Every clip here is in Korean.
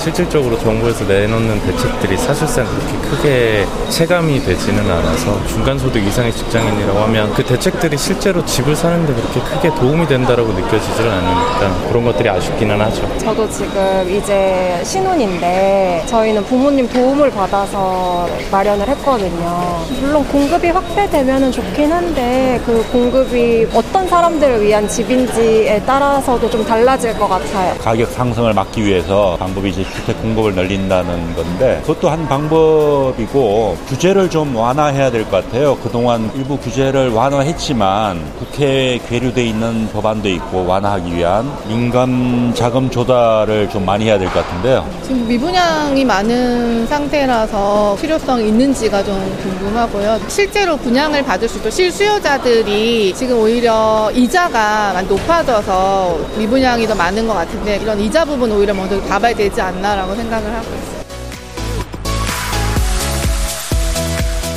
실질적으로 정부에서 내놓는 대책들이 사실상 그렇게 크게 체감이 되지는 않아서 중간소득 이상의 직장인이라고 하면 그 대책들이 실제로 집을 사는데 그렇게 크게 도움이 된다라고 느껴지지는 않으니까 그런 것들이 아쉽기는 하죠. 저도 지금 이제 신혼인데 저희는 부모님 도움을 받아서 마련을 했거든요. 물론 공급이 확대되면 좋긴 한데 그 공급이 어떤 사람들을 위한 집인지에 따라서도 좀 달라질 것 같아요. 가격 상승을 막기 위해서 방법이 이제 주택 공급을 늘린다는 건데 그것도 한 방법이고 규제를 좀 완화해야 될 것 같아요. 그동안 일부 규제를 완화했지만 국회에 계류돼 있는 법안도 있고 완화하기 위한 민간 자금 조달을 좀 많이 해야 될 것 같은데요. 지금 미분양이 많은 상태라서 필요성이 있는지가 좀 궁금하고요. 실제로 분양을 받을 수 있도록 실수요자들이 지금 오히려 이자가 높아져서 미분양이 더 많은 것 같은데 이런 이자 부분 오히려 먼저 봐봐야 되지 않나 라고 생각을 하고 있어요.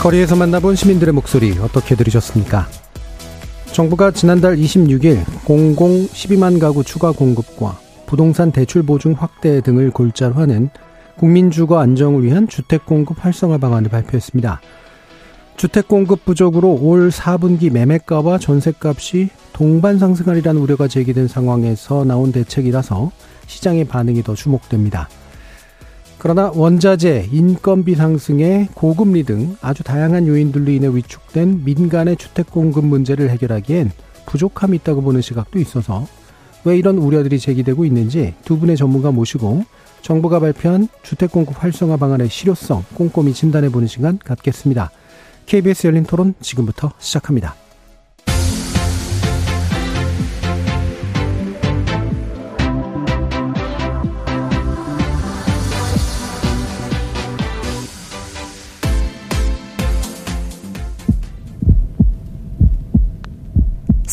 거리에서 만나본 시민들의 목소리 어떻게 들으셨습니까? 정부가 지난달 26일 공공 12만 가구 추가 공급과 부동산 대출 보증 확대 등을 골자로 하는 국민주거 안정을 위한 주택 공급 활성화 방안을 발표했습니다. 주택 공급 부족으로 올 4분기 매매가와 전세값이 동반 상승하리라는 우려가 제기된 상황에서 나온 대책이라서 시장의 반응이 더 주목됩니다. 그러나 원자재, 인건비 상승에 고금리 등 아주 다양한 요인들로 인해 위축된 민간의 주택 공급 문제를 해결하기엔 부족함이 있다고 보는 시각도 있어서 왜 이런 우려들이 제기되고 있는지 두 분의 전문가 모시고 정부가 발표한 주택 공급 활성화 방안의 실효성 꼼꼼히 진단해 보는 시간 갖겠습니다. KBS 열린 토론 지금부터 시작합니다.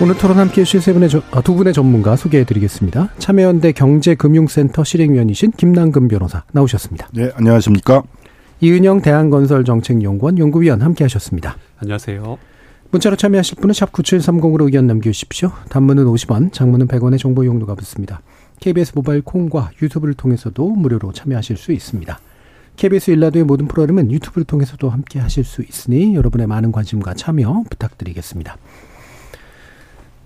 오늘 토론 함께 해주실 세 분의, 아, 두 분의 전문가 소개해 드리겠습니다. 참여연대 경제금융센터 실행위원이신 김남금 변호사 나오셨습니다. 네, 안녕하십니까. 이은영 대한건설정책연구원 연구위원 함께 하셨습니다. 안녕하세요. 문자로 참여하실 분은 샵 9730으로 의견 남겨주십시오. 단문은 50원, 장문은 100원의 정보 용도가 붙습니다. KBS 모바일 콩과 유튜브를 통해서도 무료로 참여하실 수 있습니다. KBS 일라드의 모든 프로그램은 유튜브를 통해서도 함께 하실 수 있으니 여러분의 많은 관심과 참여 부탁드리겠습니다.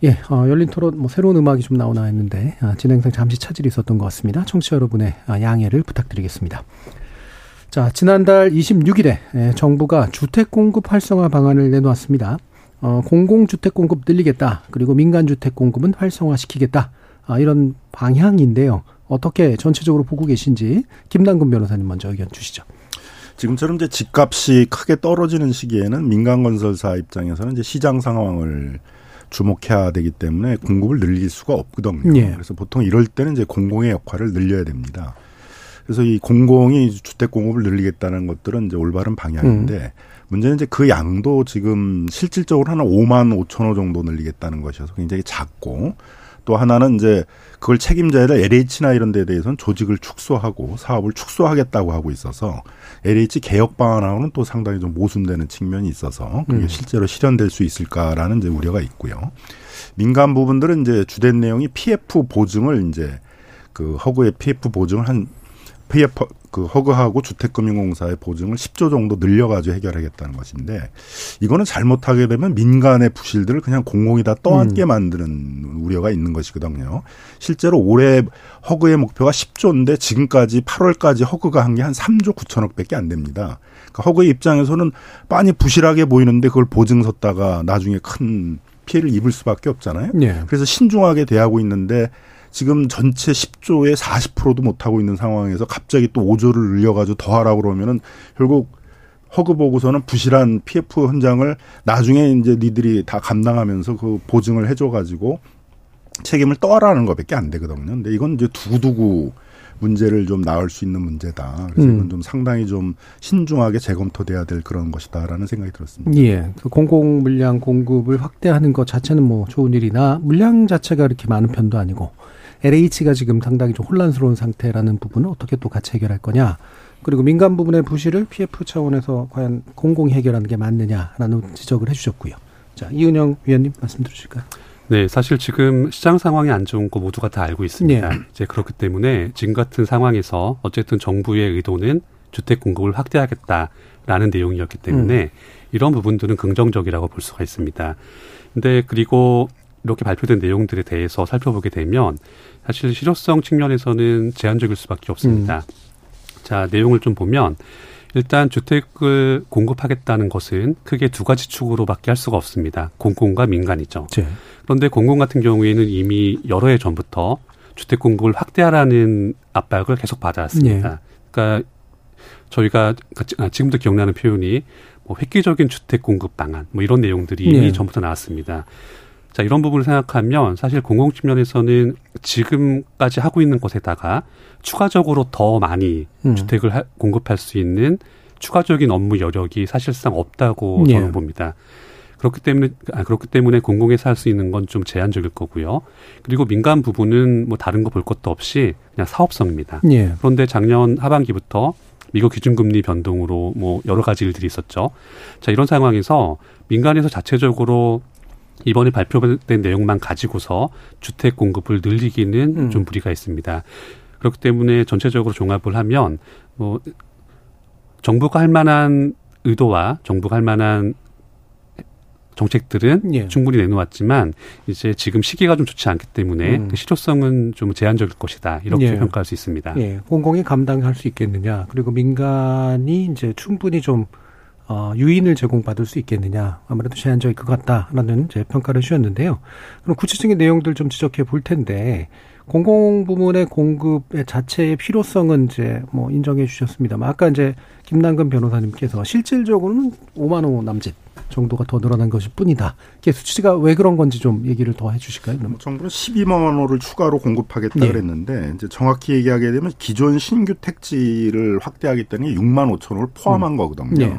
예, 어, 열린 토론, 뭐, 새로운 음악이 좀 나오나 했는데, 아, 진행상 잠시 차질이 있었던 것 같습니다. 청취자 여러분의 아, 양해를 부탁드리겠습니다. 자, 지난달 26일에 예, 정부가 주택 공급 활성화 방안을 내놓았습니다. 어, 공공주택 공급 늘리겠다. 그리고 민간주택 공급은 활성화시키겠다. 아, 이런 방향인데요. 어떻게 전체적으로 보고 계신지 김남근 변호사님 먼저 의견 주시죠. 지금처럼 이제 집값이 크게 떨어지는 시기에는 민간 건설사 입장에서는 이제 시장 상황을 주목해야 되기 때문에 공급을 늘릴 수가 없거든요. 예. 그래서 보통 이럴 때는 이제 공공의 역할을 늘려야 됩니다. 그래서 이 공공이 주택 공급을 늘리겠다는 것들은 이제 올바른 방향인데 음. 문제는 이제 그 양도 지금 실질적으로 한 5만 5천 호 정도 늘리겠다는 것이어서 굉장히 작고 또 하나는 이제 그걸 책임져야 될 LH나 이런 데에 대해서는 조직을 축소하고 사업을 축소하겠다고 하고 있어서 LH 개혁 방안하고는 또 상당히 좀 모순되는 측면이 있어서 그게 음. 실제로 실현될 수 있을까라는 이제 우려가 있고요. 민간 부분들은 이제 주된 내용이 PF 보증을 이제 그 허구의 PF 보증을 한 PF 그 허그하고 주택금융공사의 보증을 10조 정도 늘려가지고 해결하겠다는 것인데 이거는 잘못하게 되면 민간의 부실들을 그냥 공공이 다 떠안게 음. 만드는 우려가 있는 것이거든요. 실제로 올해 허그의 목표가 10조인데 지금까지 8월까지 허그가 한 게 한 3조 9천억밖에 안 됩니다. 그러니까 허그의 입장에서는 빤히 부실하게 보이는데 그걸 보증 섰다가 나중에 큰 피해를 입을 수밖에 없잖아요. 네. 그래서 신중하게 대하고 있는데 지금 전체 10조의 40%도 못 하고 있는 상황에서 갑자기 또 5조를 늘려가지고 더 하라고 그러면은 결국 허그 보고서는 부실한 PF 현장을 나중에 이제 니들이 다 감당하면서 그 보증을 해줘가지고 책임을 떠라는 것밖에 안 되거든요. 근데 이건 이제 두고두고 문제를 좀 나을 수 있는 문제다. 그래서 음. 이건 좀 상당히 좀 신중하게 재검토돼야 될 그런 것이다라는 생각이 들었습니다. 예. 그 공공 물량 공급을 확대하는 것 자체는 뭐 좋은 일이나 물량 자체가 이렇게 많은 편도 아니고 LH가 지금 상당히 좀 혼란스러운 상태라는 부분을 어떻게 또 같이 해결할 거냐. 그리고 민간 부분의 부실을 PF 차원에서 과연 공공 해결하는 게 맞느냐라는 지적을 해주셨고요. 자, 이은영 위원님 말씀 들으실까요? 네, 사실 지금 시장 상황이 안 좋은 거 모두가 다 알고 있습니다. 네. 이제 그렇기 때문에 지금 같은 상황에서 어쨌든 정부의 의도는 주택 공급을 확대하겠다라는 내용이었기 때문에 음. 이런 부분들은 긍정적이라고 볼 수가 있습니다. 근데 그리고 이렇게 발표된 내용들에 대해서 살펴보게 되면 사실 실효성 측면에서는 제한적일 수밖에 없습니다. 음. 자, 내용을 좀 보면 일단 주택을 공급하겠다는 것은 크게 두 가지 축으로밖에 할 수가 없습니다. 공공과 민간이죠. 네. 그런데 공공 같은 경우에는 이미 여러 해 전부터 주택 공급을 확대하라는 압박을 계속 받아왔습니다. 네. 그러니까 저희가 아, 지금도 기억나는 표현이 뭐 획기적인 주택 공급 방안 뭐 이런 내용들이 네. 전부터 나왔습니다. 자, 이런 부분을 생각하면 사실 공공 측면에서는 지금까지 하고 있는 것에다가 추가적으로 더 많이 음. 주택을 하, 공급할 수 있는 추가적인 업무 여력이 사실상 없다고 예. 저는 봅니다. 그렇기 때문에 아, 그렇기 때문에 공공에서 할 수 있는 건 좀 제한적일 거고요. 그리고 민간 부분은 뭐 다른 거 볼 것도 없이 그냥 사업성입니다. 예. 그런데 작년 하반기부터 미국 기준금리 변동으로 뭐 여러 가지 일들이 있었죠. 자 이런 상황에서 민간에서 자체적으로 이번에 발표된 내용만 가지고서 주택 공급을 늘리기는 음. 좀 무리가 있습니다. 그렇기 때문에 전체적으로 종합을 하면 뭐 정부가 할 만한 의도와 정부가 할 만한 정책들은 예. 충분히 내놓았지만 이제 지금 시기가 좀 좋지 않기 때문에 음. 그 실효성은 좀 제한적일 것이다 이렇게 예. 평가할 수 있습니다. 예. 공공이 감당할 수 있겠느냐 그리고 민간이 이제 충분히 좀 어, 유인을 제공받을 수 있겠느냐 아무래도 제한적일 것 같다라는 이제 평가를 주셨는데요. 그럼 구체적인 내용들 좀 지적해 볼 텐데 공공 부문의 공급의 자체의 필요성은 이제 뭐 인정해 주셨습니다만 아까 이제 김남근 변호사님께서 실질적으로는 5만 원 남짓 정도가 더 늘어난 것일 뿐이다. 이게 수치가 왜 그런 건지 좀 얘기를 더 해주실까요? 그럼? 정부는 12만 원을 추가로 공급하겠다 예. 그랬는데 이제 정확히 얘기하게 되면 기존 신규 택지를 확대하기 때문에 6만 5천 원을 포함한 음. 거거든요. 예.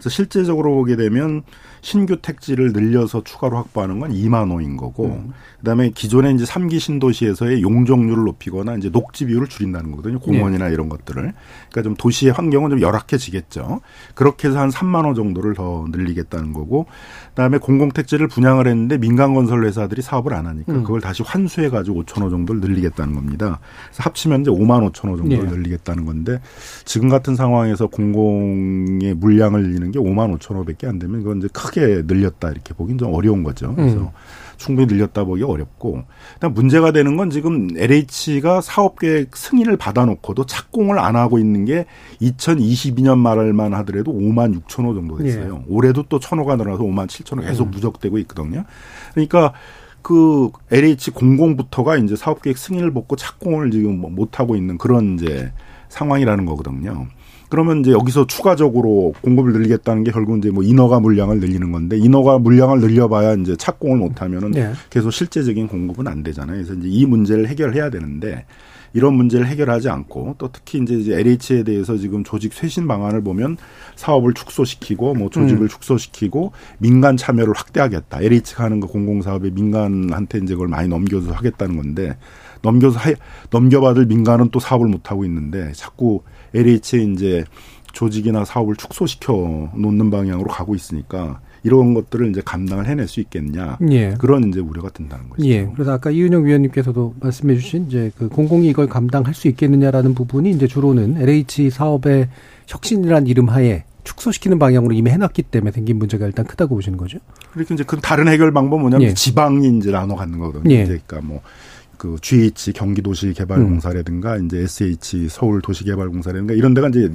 그래서 실제적으로 보게 되면 신규 택지를 늘려서 추가로 확보하는 건 2만 호인 거고 음. 그다음에 기존에 이제 3기 신도시에서의 용적률을 높이거나 이제 녹지 비율을 줄인다는 거거든요. 공원이나 네. 이런 것들을. 그러니까 좀 도시의 환경은 좀 열악해지겠죠. 그렇게 해서 한 3만 호 정도를 더 늘리겠다는 거고 그다음에 공공 택지를 분양을 했는데 민간 건설 회사들이 사업을 안 하니까 음. 그걸 다시 환수해 가지고 5천 호 정도를 늘리겠다는 겁니다. 그래서 합치면 이제 5만 5천 호 정도를 네. 늘리겠다는 건데 지금 같은 상황에서 공공의 물량을 늘리는 게 5만 5천 호밖에 안 되면 그건 이제 크게 늘렸다 이렇게 보긴 좀 어려운 거죠. 그래서 음. 충분히 늘렸다 보기 어렵고 일단 문제가 되는 건 지금 LH가 사업계획 승인을 받아놓고도 착공을 안 하고 있는 게 2022년 말만 하더라도 5만 6천 호 정도 됐어요. 예. 올해도 또 천 호가 늘어나서 5만 7천 호 계속 음. 누적되고 있거든요. 그러니까 그 LH 공공부터가 이제 사업계획 승인을 받고 착공을 지금 뭐못 하고 있는 그런 이제 상황이라는 거거든요. 그러면 이제 여기서 추가적으로 공급을 늘리겠다는 게 결국 이제 뭐 인허가 물량을 늘리는 건데 인허가 물량을 늘려봐야 이제 착공을 못하면은 네. 계속 실제적인 공급은 안 되잖아요. 그래서 이제 이 문제를 해결해야 되는데 이런 문제를 해결하지 않고 또 특히 이제 LH에 대해서 지금 조직 쇄신 방안을 보면 사업을 축소시키고 뭐 조직을 음. 축소시키고 민간 참여를 확대하겠다. LH가 하는 거 공공사업에 민간한테 이제 그걸 많이 넘겨서 하겠다는 건데 넘겨서 하, 넘겨받을 민간은 또 사업을 못 하고 있는데 자꾸 LH의 이제 조직이나 사업을 축소시켜 놓는 방향으로 가고 있으니까 이런 것들을 이제 감당을 해낼 수 있겠냐 예. 그런 이제 우려가 든다는 거죠. 예. 그래서 아까 이은영 위원님께서도 말씀해주신 이제 그 공공이 이걸 감당할 수 있겠느냐라는 부분이 이제 주로는 LH 사업의 혁신이란 이름하에 축소시키는 방향으로 이미 해놨기 때문에 생긴 문제가 일단 크다고 보시는 거죠. 그렇게 이제 그 다른 해결 방법 뭐냐면 예. 지방이 이제 나눠 갖는 거거든요. 예. 그러니까 뭐 그 GH 경기도시개발공사라든가 음. 이제 SH 서울도시개발공사라든가 이런 데가 이제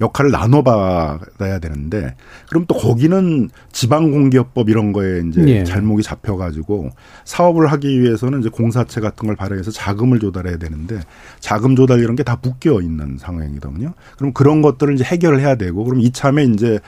역할을 나눠 봐야 되는데 그럼 또 거기는 지방공기업법 이런 거에 이제 예. 잘못이 잡혀 가지고 사업을 하기 위해서는 이제 공사체 같은 걸 발행해서 자금을 조달해야 되는데 자금 조달 이런 게 다 묶여 있는 상황이거든요. 그럼 그런 것들을 이제 해결을 해야 되고 그럼 이참에 이제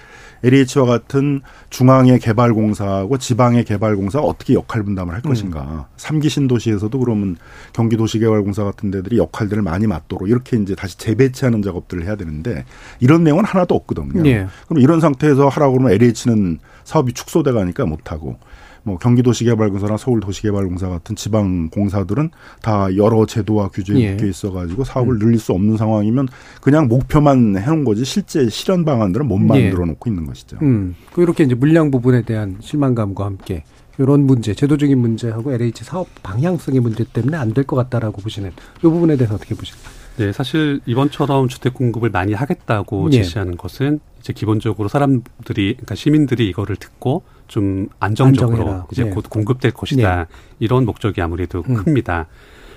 LH와 같은 중앙의 개발공사하고 지방의 개발공사가 어떻게 역할 분담을 할 음. 것인가. 삼기 신도시에서도 그러면 경기도시개발공사 같은 데들이 역할들을 많이 맡도록 이렇게 이제 다시 재배치하는 작업들을 해야 되는데 이런 내용은 하나도 없거든요. 예. 그럼 이런 상태에서 하라고 그러면 LH는 사업이 축소돼 가니까 못하고 뭐 경기도시개발공사나 서울도시개발공사 같은 지방 공사들은 다 여러 제도와 규제에 예. 묶여 있어가지고 사업을 음. 늘릴 수 없는 상황이면 그냥 목표만 해놓은 거지 실제 실현 방안들은 못 예. 만들어 놓고 예. 있는 것이죠. 음. 그 이렇게 이제 물량 부분에 대한 실망감과 함께 이런 문제, 제도적인 문제하고 LH 사업 방향성의 문제 때문에 안 될 것 같다라고 보시는 이 부분에 대해서 어떻게 보십니까? 네, 사실 이번처럼 주택 공급을 많이 하겠다고 예. 제시하는 것은 이제 기본적으로 사람들이 그러니까 시민들이 이거를 듣고 좀 안정적으로 안정해라. 이제 네. 곧 공급될 것이다 네. 이런 목적이 아무래도 음. 큽니다.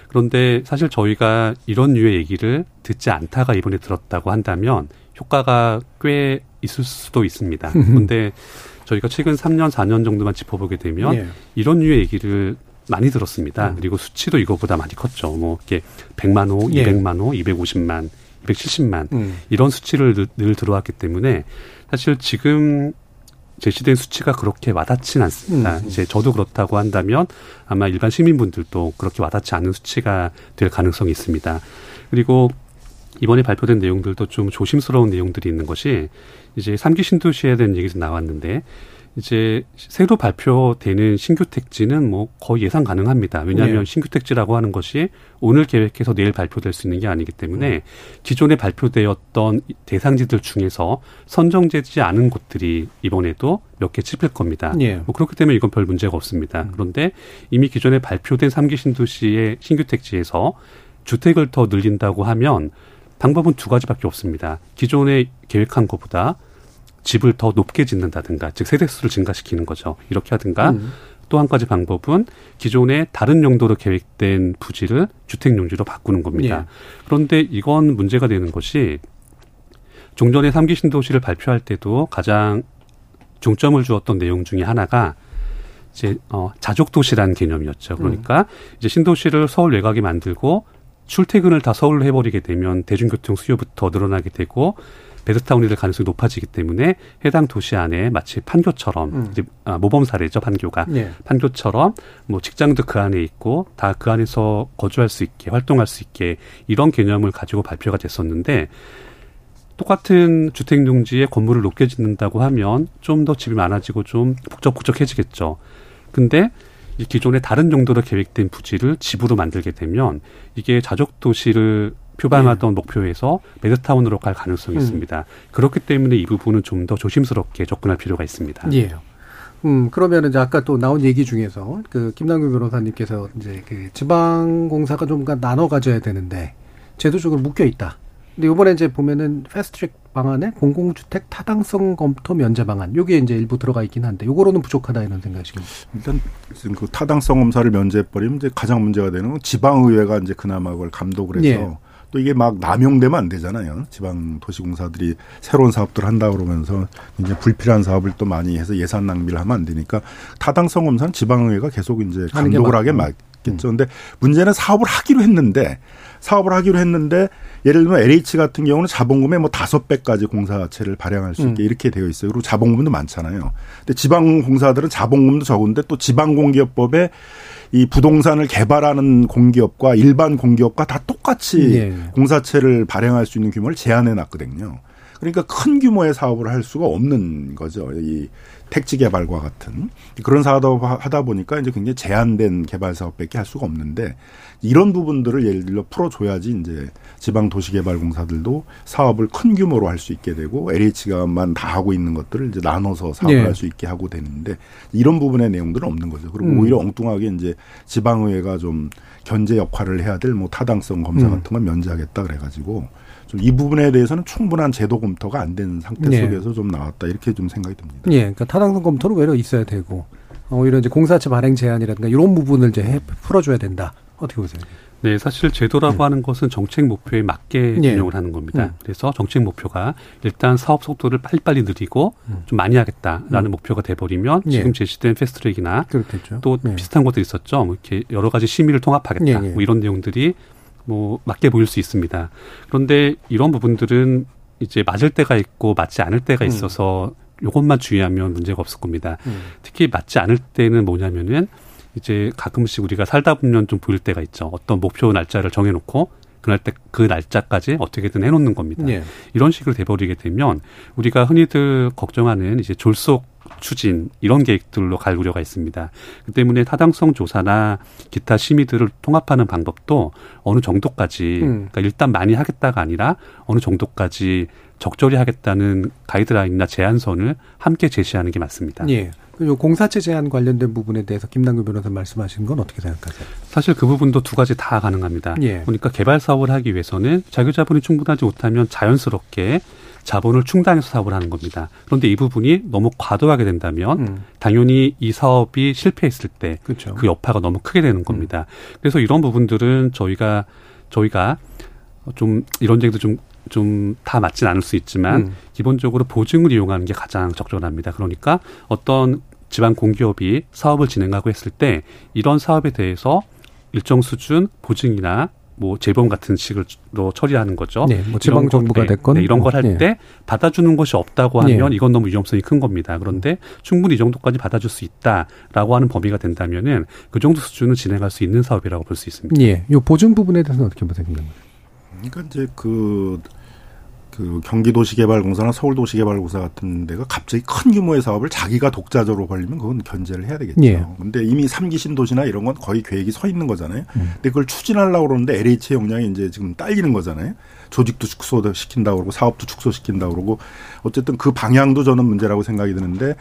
그런데 사실 저희가 이런 류의 얘기를 듣지 않다가 이번에 들었다고 한다면 효과가 꽤 있을 수도 있습니다. 그런데 저희가 최근 3년, 4년 정도만 짚어보게 되면 네. 이런 류의 얘기를 많이 들었습니다. 음. 그리고 수치도 이거보다 많이 컸죠. 뭐 이렇게 100만 호, 예. 200만 호, 250만, 270만 음. 이런 수치를 늘, 늘 들어왔기 때문에 사실 지금 제시된 수치가 그렇게 와닿진 않습니다. 음. 이제 저도 그렇다고 한다면 아마 일반 시민분들도 그렇게 와닿지 않는 수치가 될 가능성이 있습니다. 그리고 이번에 발표된 내용들도 좀 조심스러운 내용들이 있는 것이 이제 삼기 신도시에 대한 얘기도 나왔는데 이제 새로 발표되는 신규 택지는 뭐 거의 예상 가능합니다. 왜냐하면 네. 신규 택지라고 하는 것이 오늘 계획해서 내일 발표될 수 있는 게 아니기 때문에 음. 기존에 발표되었던 대상지들 중에서 선정되지 않은 곳들이 이번에도 몇 개 찝힐 겁니다. 네. 뭐 그렇기 때문에 이건 별 문제가 없습니다. 음. 그런데 이미 기존에 발표된 삼기 신도시의 신규 택지에서 주택을 더 늘린다고 하면 방법은 두 가지밖에 없습니다. 기존에 계획한 것보다 집을 더 높게 짓는다든가 즉 세대수를 증가시키는 거죠. 이렇게 하든가 음. 또한 가지 방법은 기존의 다른 용도로 계획된 부지를 주택 용지로 바꾸는 겁니다. 예. 그런데 이건 문제가 되는 것이 종전에 삼기 신도시를 발표할 때도 가장 중점을 주었던 내용 중에 하나가 이제 어 자족 도시라는 개념이었죠. 그러니까 음. 이제 신도시를 서울 외곽에 만들고 출퇴근을 다 서울로 해버리게 되면 대중교통 수요부터 늘어나게 되고 베드타운이 될 가능성이 높아지기 때문에 해당 도시 안에 마치 판교처럼 음. 아, 모범 사례죠 판교가 네. 판교처럼 뭐 직장도 그 안에 있고 다 그 안에서 거주할 수 있게 활동할 수 있게 이런 개념을 가지고 발표가 됐었는데 똑같은 주택 용지에 건물을 높게 짓는다고 하면 좀 더 집이 많아지고 좀 북적북적해지겠죠. 근데 이 기존의 다른 용도로 계획된 부지를 집으로 만들게 되면 이게 자족 도시를 표방하던 예. 목표에서 매드타운으로 갈 가능성이 음. 있습니다. 그렇기 때문에 이 부분은 좀 더 조심스럽게 접근할 필요가 있습니다. 예. 음, 그러면 이제 아까 또 나온 얘기 중에서 그 김남규 변호사님께서 이제 그 지방공사가 좀 나눠 가져야 되는데 제도적으로 묶여 있다. 근데 이번에 이제 보면은 패스트트랙 방안에 공공주택 타당성 검토 면제 방안 요게 이제 일부 들어가 있긴 한데 요거로는 부족하다 이런 생각이십니까? 일단 지금 그 타당성 검사를 면제해 버리면 이제 가장 문제가 되는 건 지방의회가 이제 그나마 그걸 감독을 해서 예. 또 이게 막 남용되면 안 되잖아요. 지방 도시공사들이 새로운 사업들 한다 그러면서 이제 불필요한 사업을 또 많이 해서 예산 낭비를 하면 안 되니까 타당성 검사는 지방의회가 계속 이제 감독을 하게 맞겠죠. 음. 근데 문제는 사업을 하기로 했는데 사업을 하기로 했는데 예를 들면 LH 같은 경우는 자본금의 뭐 다섯 배까지 공사체를 발행할 수 있게 음. 이렇게 되어 있어요. 그리고 자본금도 많잖아요. 근데 지방 공사들은 자본금도 적은데 또 지방 공기업법에 이 부동산을 개발하는 공기업과 일반 공기업과 다 똑같이 예. 공사체를 발행할 수 있는 규모를 제한해 놨거든요. 그러니까 큰 규모의 사업을 할 수가 없는 거죠. 이 택지 개발과 같은 그런 사업 하다 보니까 이제 굉장히 제한된 개발 사업밖에 할 수가 없는데 이런 부분들을 예를 들어 풀어줘야지 이제 지방 도시개발공사들도 사업을 큰 규모로 할 수 있게 되고 LH가만 다 하고 있는 것들을 이제 나눠서 사업을 네. 할수 있게 하고 되는데 이런 부분의 내용들은 없는 거죠. 그리고 음. 오히려 엉뚱하게 이제 지방의회가 좀 견제 역할을 해야 될 뭐 타당성 검사 음. 같은 걸 면제하겠다 그래가지고 좀이 부분에 대해서는 충분한 제도 검토가 안 된 상태 네. 속에서 좀 나왔다 이렇게 좀 생각이 듭니다. 예, 그러니까 타당성 검토는 외려 있어야 되고 오히려 이제 공사체 발행 제한이라든가 이런 부분을 이제 해, 풀어줘야 된다. 어떻게 보세요? 네, 사실 제도라고 네. 하는 것은 정책 목표에 맞게 네. 운영을 하는 겁니다. 음. 그래서 정책 목표가 일단 사업 속도를 빨리빨리 느리고 음. 좀 많이 하겠다라는 음. 목표가 돼버리면 네. 지금 제시된 패스트트랙이나 그렇겠죠. 또 네. 비슷한 것도 있었죠. 뭐 이렇게 여러 가지 심의를 통합하겠다. 뭐 이런 내용들이 뭐 맞게 보일 수 있습니다. 그런데 이런 부분들은 이제 맞을 때가 있고 맞지 않을 때가 음. 있어서 요것만 주의하면 문제가 없을 겁니다. 음. 특히 맞지 않을 때는 뭐냐면은 이제 가끔씩 우리가 살다 보면 좀 보일 때가 있죠. 어떤 목표 날짜를 정해놓고 그날 때 그 날짜까지 어떻게든 해놓는 겁니다. 예. 이런 식으로 돼버리게 되면 우리가 흔히들 걱정하는 이제 졸속 추진 이런 계획들로 갈 우려가 있습니다. 그 때문에 타당성 조사나 기타 심의들을 통합하는 방법도 어느 정도까지 음. 그러니까 일단 많이 하겠다가 아니라 어느 정도까지 적절히 하겠다는 가이드라인이나 제한선을 함께 제시하는 게 맞습니다. 예. 요 공사체 제한 관련된 부분에 대해서 김남규 변호사 말씀하신 건 어떻게 생각하세요? 사실 그 부분도 두 가지 다 가능합니다. 예. 그러니까 개발 사업을 하기 위해서는 자기 자본이 충분하지 못하면 자연스럽게 자본을 충당해서 사업을 하는 겁니다. 그런데 이 부분이 너무 과도하게 된다면 음. 당연히 이 사업이 실패했을 때그 그렇죠. 여파가 너무 크게 되는 겁니다. 음. 그래서 이런 부분들은 저희가 저희가 좀 이런 얘기도 좀 좀 다 맞진 않을 수 있지만 음. 기본적으로 보증을 이용하는 게 가장 적절합니다. 그러니까 어떤 지방 공기업이 사업을 진행하고 했을 때 이런 사업에 대해서 일정 수준 보증이나 뭐 재범 같은 식으로 처리하는 거죠. 네, 뭐 지방 정부가 됐건 네, 이런 걸 할때 네. 받아주는 것이 없다고 하면 네. 이건 너무 위험성이 큰 겁니다. 그런데 충분히 이 정도까지 받아줄 수 있다라고 하는 범위가 된다면은 그 정도 수준은 진행할 수 있는 사업이라고 볼 수 있습니다. 예, 요 보증 부분에 대해서는 어떻게 보세요? 그러니까 이제 그 그 경기도시개발공사나 서울도시개발공사 같은 데가 갑자기 큰 규모의 사업을 자기가 독자적으로 벌리면 그건 견제를 해야 되겠죠. 예. 근데 이미 삼기 신도시나 이런 건 거의 계획이 서 있는 거잖아요. 음. 근데 그걸 추진하려고 그러는데 LH의 역량이 이제 지금 딸리는 거잖아요. 조직도 축소시킨다고 그러고 사업도 축소시킨다고 그러고 어쨌든 그 방향도 저는 문제라고 생각이 드는데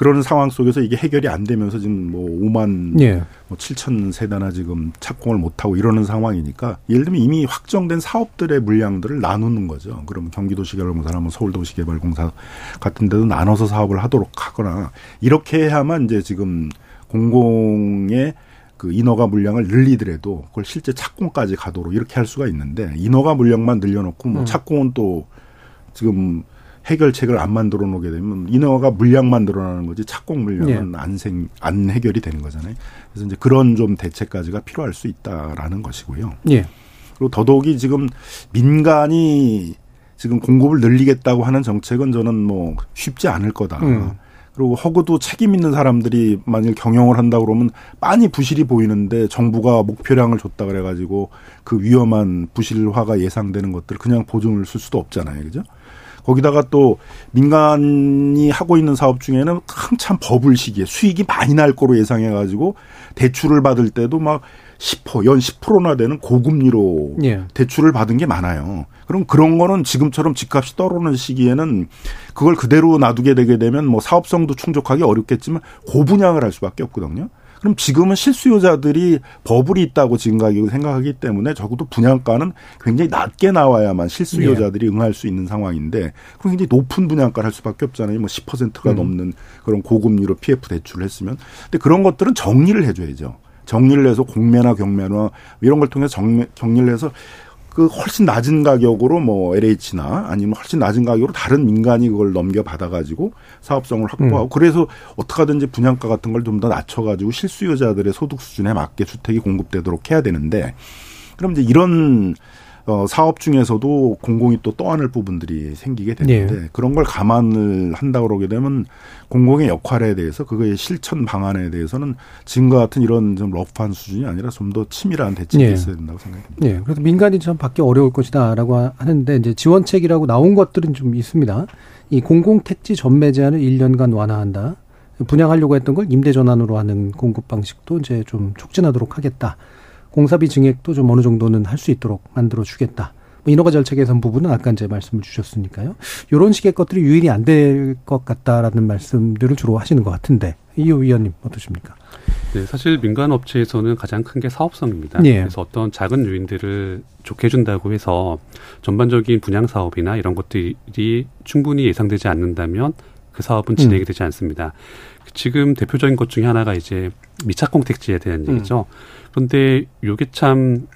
그런 상황 속에서 이게 해결이 안 되면서 지금 뭐 5만 예. 뭐 7천 세대나 지금 착공을 못 하고 이러는 상황이니까 예를 들면 이미 확정된 사업들의 물량들을 나누는 거죠. 그럼 경기도시개발공사나 뭐 서울도시개발공사 같은 데도 나눠서 사업을 하도록 하거나 이렇게 해야만 이제 지금 공공의 그 인허가 물량을 늘리더라도 그걸 실제 착공까지 가도록 이렇게 할 수가 있는데 인허가 물량만 늘려놓고 뭐 음. 착공은 또 지금 해결책을 안 만들어 놓게 되면 인허가 물량만 늘어나는 거지 착공 물량은 예. 안생 안 해결이 되는 거잖아요. 그래서 이제 그런 좀 대책까지가 필요할 수 있다라는 것이고요. 예. 그리고 더더욱이 지금 민간이 지금 공급을 늘리겠다고 하는 정책은 저는 뭐 쉽지 않을 거다. 음. 그리고 허구도 책임 있는 사람들이 만일 경영을 한다 그러면 빤히 부실이 보이는데 정부가 목표량을 줬다 그래가지고 그 위험한 부실화가 예상되는 것들 그냥 보증을 쓸 수도 없잖아요, 그죠? 거기다가 또 민간이 하고 있는 사업 중에는 한참 버블 시기에 수익이 많이 날 거로 예상해 가지고 대출을 받을 때도 막 10%, 연 10%나 되는 고금리로 예. 대출을 받은 게 많아요. 그럼 그런 거는 지금처럼 집값이 떨어오는 시기에는 그걸 그대로 놔두게 되게 되면 뭐 사업성도 충족하기 어렵겠지만 고분양을 할 수밖에 없거든요. 그럼 지금은 실수요자들이 버블이 있다고 지금 가격을 생각하기 때문에 적어도 분양가는 굉장히 낮게 나와야만 실수요자들이 예. 응할 수 있는 상황인데 그럼 굉장히 높은 분양가를 할 수밖에 없잖아요. 뭐 10%가 음. 넘는 그런 고금리로 PF 대출을 했으면. 근데 그런 것들은 정리를 해줘야죠. 정리를 해서 공매나 경매나 이런 걸 통해서 정, 정리를 해서 그 훨씬 낮은 가격으로 뭐 LH나 아니면 훨씬 낮은 가격으로 다른 민간이 그걸 넘겨 받아 가지고 사업성을 확보하고 음. 그래서 어떻게 하든지 분양가 같은 걸 좀 더 낮춰 가지고 실수요자들의 소득 수준에 맞게 주택이 공급되도록 해야 되는데 그럼 이제 이런 어, 사업 중에서도 공공이 또 떠안을 부분들이 생기게 되는데 네. 그런 걸 감안을 한다 그러게 되면 공공의 역할에 대해서 그거의 실천 방안에 대해서는 지금과 같은 이런 좀 러프한 수준이 아니라 좀 더 치밀한 대책이 네. 있어야 된다고 생각합니다. 네. 그래서 민간이 좀 받기 어려울 것이다라고 하는데 이제 지원책이라고 나온 것들은 좀 있습니다. 이 공공택지 전매 제한을 1년간 완화한다. 분양하려고 했던 걸 임대 전환으로 하는 공급 방식도 이제 좀 촉진하도록 하겠다. 공사비 증액도 좀 어느 정도는 할 수 있도록 만들어 주겠다. 뭐 인허가 절차 개선 부분은 아까 이제 말씀을 주셨으니까요. 이런 식의 것들이 유인이 안 될 것 같다라는 말씀들을 주로 하시는 것 같은데 이호 위원님 어떠십니까? 네, 사실 민간 업체에서는 가장 큰 게 사업성입니다. 예. 그래서 어떤 작은 요인들을 좋게 해준다고 해서 전반적인 분양 사업이나 이런 것들이 충분히 예상되지 않는다면 그 사업은 진행이 되지 않습니다. 지금 대표적인 것 중에 하나가 이제 미착공 택지에 대한 얘기죠. 그런데 요게 참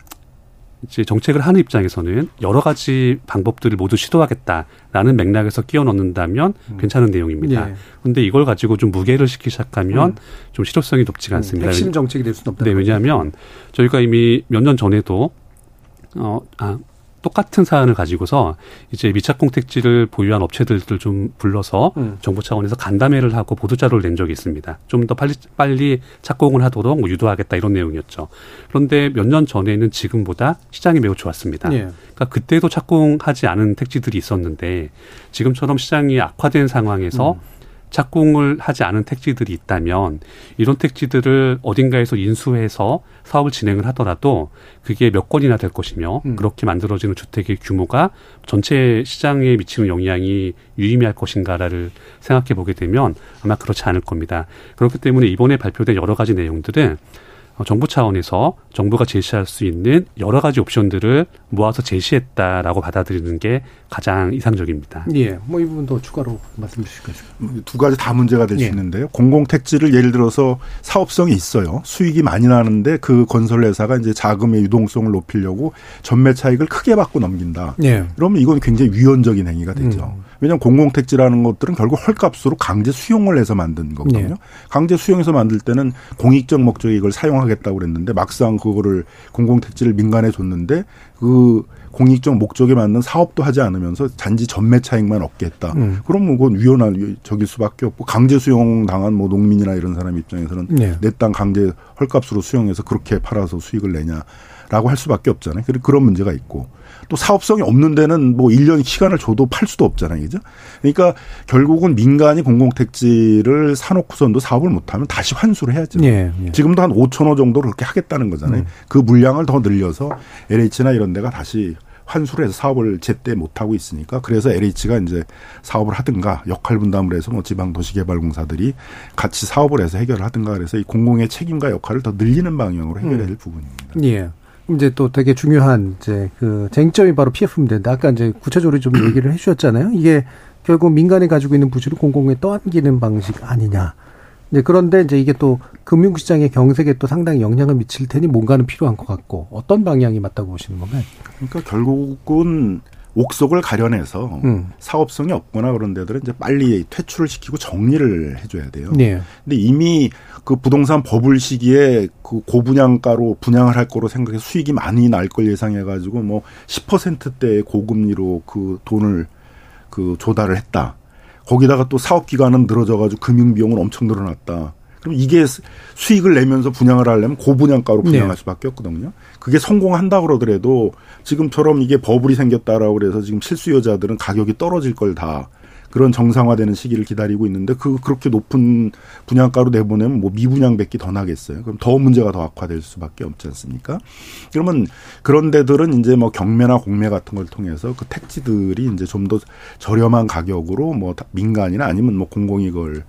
이제 정책을 하는 입장에서는 여러 가지 방법들을 모두 시도하겠다라는 맥락에서 끼워 넣는다면 음. 괜찮은 내용입니다. 예. 그런데 이걸 가지고 좀 무게를 시키기 시작하면 음. 좀 실효성이 높지가 않습니다. 핵심 정책이 될 수는 없다. 네, 왜냐하면 저희가 이미 몇 년 전에도 어, 아, 똑같은 사안을 가지고서 이제 미착공 택지를 보유한 업체들을 좀 불러서 음. 정부 차원에서 간담회를 하고 보도 자료를 낸 적이 있습니다. 좀 더 빨리 빨리 착공을 하도록 뭐 유도하겠다 이런 내용이었죠. 그런데 몇 년 전에는 지금보다 시장이 매우 좋았습니다. 예. 그러니까 그때도 착공하지 않은 택지들이 있었는데 지금처럼 시장이 악화된 상황에서 음. 착공을 하지 않은 택지들이 있다면 이런 택지들을 어딘가에서 인수해서 사업을 진행을 하더라도 그게 몇 건이나 될 것이며 음. 그렇게 만들어지는 주택의 규모가 전체 시장에 미치는 영향이 유의미할 것인가를 생각해 보게 되면 아마 그렇지 않을 겁니다. 그렇기 때문에 이번에 발표된 여러 가지 내용들은 어, 정부 차원에서 정부가 제시할 수 있는 여러 가지 옵션들을 모아서 제시했다라고 받아들이는 게 가장 이상적입니다. 예, 뭐 이 부분도 추가로 말씀 주실까요? 두 가지 다 문제가 될수 예. 있는데요. 공공택지를 예를 들어서 사업성이 있어요. 수익이 많이 나는데 그 건설회사가 이제 자금의 유동성을 높이려고 전매 차익을 크게 받고 넘긴다. 예. 그러면 이건 굉장히 위헌적인 행위가 되죠. 음. 왜냐하면 공공택지라는 것들은 결국 헐값으로 강제 수용을 해서 만든 거거든요. 네. 강제 수용해서 만들 때는 공익적 목적에 이걸 사용하겠다고 그랬는데 막상 그거를 공공택지를 민간에 줬는데 그 공익적 목적에 맞는 사업도 하지 않으면서 단지 전매 차익만 얻겠다. 음. 그러면 그건 위헌한 적일 수밖에 없고 강제 수용 당한 뭐 농민이나 이런 사람 입장에서는 네. 내땅 강제 헐값으로 수용해서 그렇게 팔아서 수익을 내냐라고 할 수밖에 없잖아요. 그런 문제가 있고 또 사업성이 없는 데는 뭐 1년 시간을 줘도 팔 수도 없잖아요. 그죠? 그러니까 결국은 민간이 공공택지를 사놓고선도 사업을 못하면 다시 환수를 해야죠. 예, 예. 지금도 한 5천 호 정도 그렇게 하겠다는 거잖아요. 음. 그 물량을 더 늘려서 LH나 이런 데가 다시 환수를 해서 사업을 제때 못하고 있으니까 그래서 LH가 이제 사업을 하든가 역할 분담을 해서 뭐 지방 도시개발공사들이 같이 사업을 해서 해결을 하든가 그래서 이 공공의 책임과 역할을 더 늘리는 방향으로 해결해야 될 음. 부분입니다. 예. 이제 또 되게 중요한 이제 그 쟁점이 바로 PF인데 아까 이제 구체적으로 좀 얘기를 해 주셨잖아요. 이게 결국 민간이 가지고 있는 부지를 공공에 떠안기는 방식 아니냐. 네, 그런데 이제 이게 또 금융시장의 경색에 또 상당히 영향을 미칠 테니 뭔가는 필요한 것 같고 어떤 방향이 맞다고 보시는 건가요? 그러니까 결국은 옥석을 가려내서 음. 사업성이 없거나 그런 데들은 이제 빨리 퇴출을 시키고 정리를 해줘야 돼요. 네. 근데 이미 그 부동산 버블 시기에 그 고분양가로 분양을 할 거로 생각해서 수익이 많이 날 걸 예상해가지고 뭐 10%대의 고금리로 그 돈을 그 조달을 했다. 거기다가 또 사업 기간은 늘어져가지고 금융 비용은 엄청 늘어났다. 그럼 이게 수익을 내면서 분양을 하려면 고분양가로 분양할 네. 수밖에 없거든요. 그게 성공한다 그러더라도 지금처럼 이게 버블이 생겼다라고 그래서 지금 실수요자들은 가격이 떨어질 걸 다 그런 정상화되는 시기를 기다리고 있는데 그 그렇게 높은 분양가로 내보내면 뭐 미분양밖에 더 나겠어요. 그럼 더 문제가 더 악화될 수밖에 없지 않습니까? 그러면 그런 데들은 이제 뭐 경매나 공매 같은 걸 통해서 그 택지들이 이제 좀 더 저렴한 가격으로 뭐 민간이나 아니면 뭐 공공이 그걸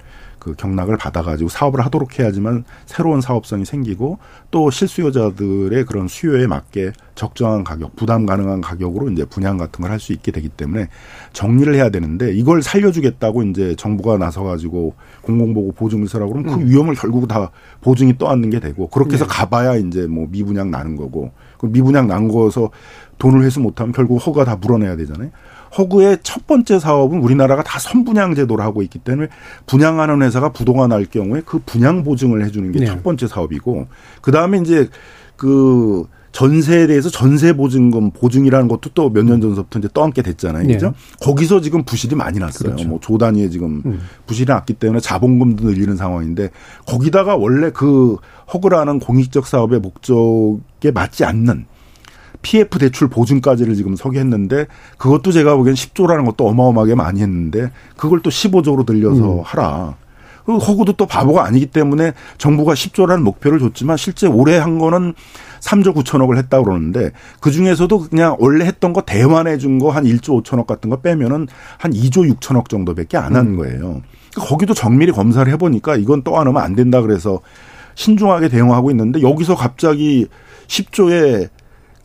그 경락을 받아가지고 사업을 하도록 해야지만 새로운 사업성이 생기고 또 실수요자들의 그런 수요에 맞게 적정한 가격, 부담 가능한 가격으로 이제 분양 같은 걸 할 수 있게 되기 때문에 정리를 해야 되는데 이걸 살려주겠다고 이제 정부가 나서가지고 공공보고 보증을 서라고 그러면 그 음. 그 위험을 결국 다 보증이 떠안는 게 되고 그렇게 해서 네. 가봐야 이제 뭐 미분양 나는 거고 그 미분양 난 거서 돈을 회수 못하면 결국 허가 다 물어내야 되잖아요. 허그의 첫 번째 사업은 우리나라가 다 선분양 제도를 하고 있기 때문에 분양하는 회사가 부동화 날 경우에 그 분양 보증을 해주는 게첫 네. 번째 사업이고 그 다음에 이제 그 전세에 대해서 전세 보증금 보증이라는 것도 또 몇 년 전서부터 이제 떠안게 됐잖아요. 그죠? 네. 거기서 지금 부실이 많이 났어요. 그렇죠. 뭐조 단위에 지금 음. 부실이 났기 때문에 자본금도 늘리는 상황인데 거기다가 원래 그 허그라는 공익적 사업의 목적에 맞지 않는 PF 대출 보증까지를 지금 서기했는데 그것도 제가 보기엔 10조라는 것도 어마어마하게 많이 했는데 그걸 또 15조로 늘려서 음. 하라. 그 허구도 또 바보가 아니기 때문에 정부가 10조라는 목표를 줬지만 실제 올해 한 거는 3조 9천억을 했다 그러는데 그 중에서도 그냥 원래 했던 거 대환해 준 거 한 1조 5천억 같은 거 빼면은 한 2조 6천억 정도밖에 안한 음. 거예요. 그러니까 거기도 정밀히 검사를 해보니까 이건 떠안으면 안 된다 그래서 신중하게 대응하고 있는데 여기서 갑자기 10조에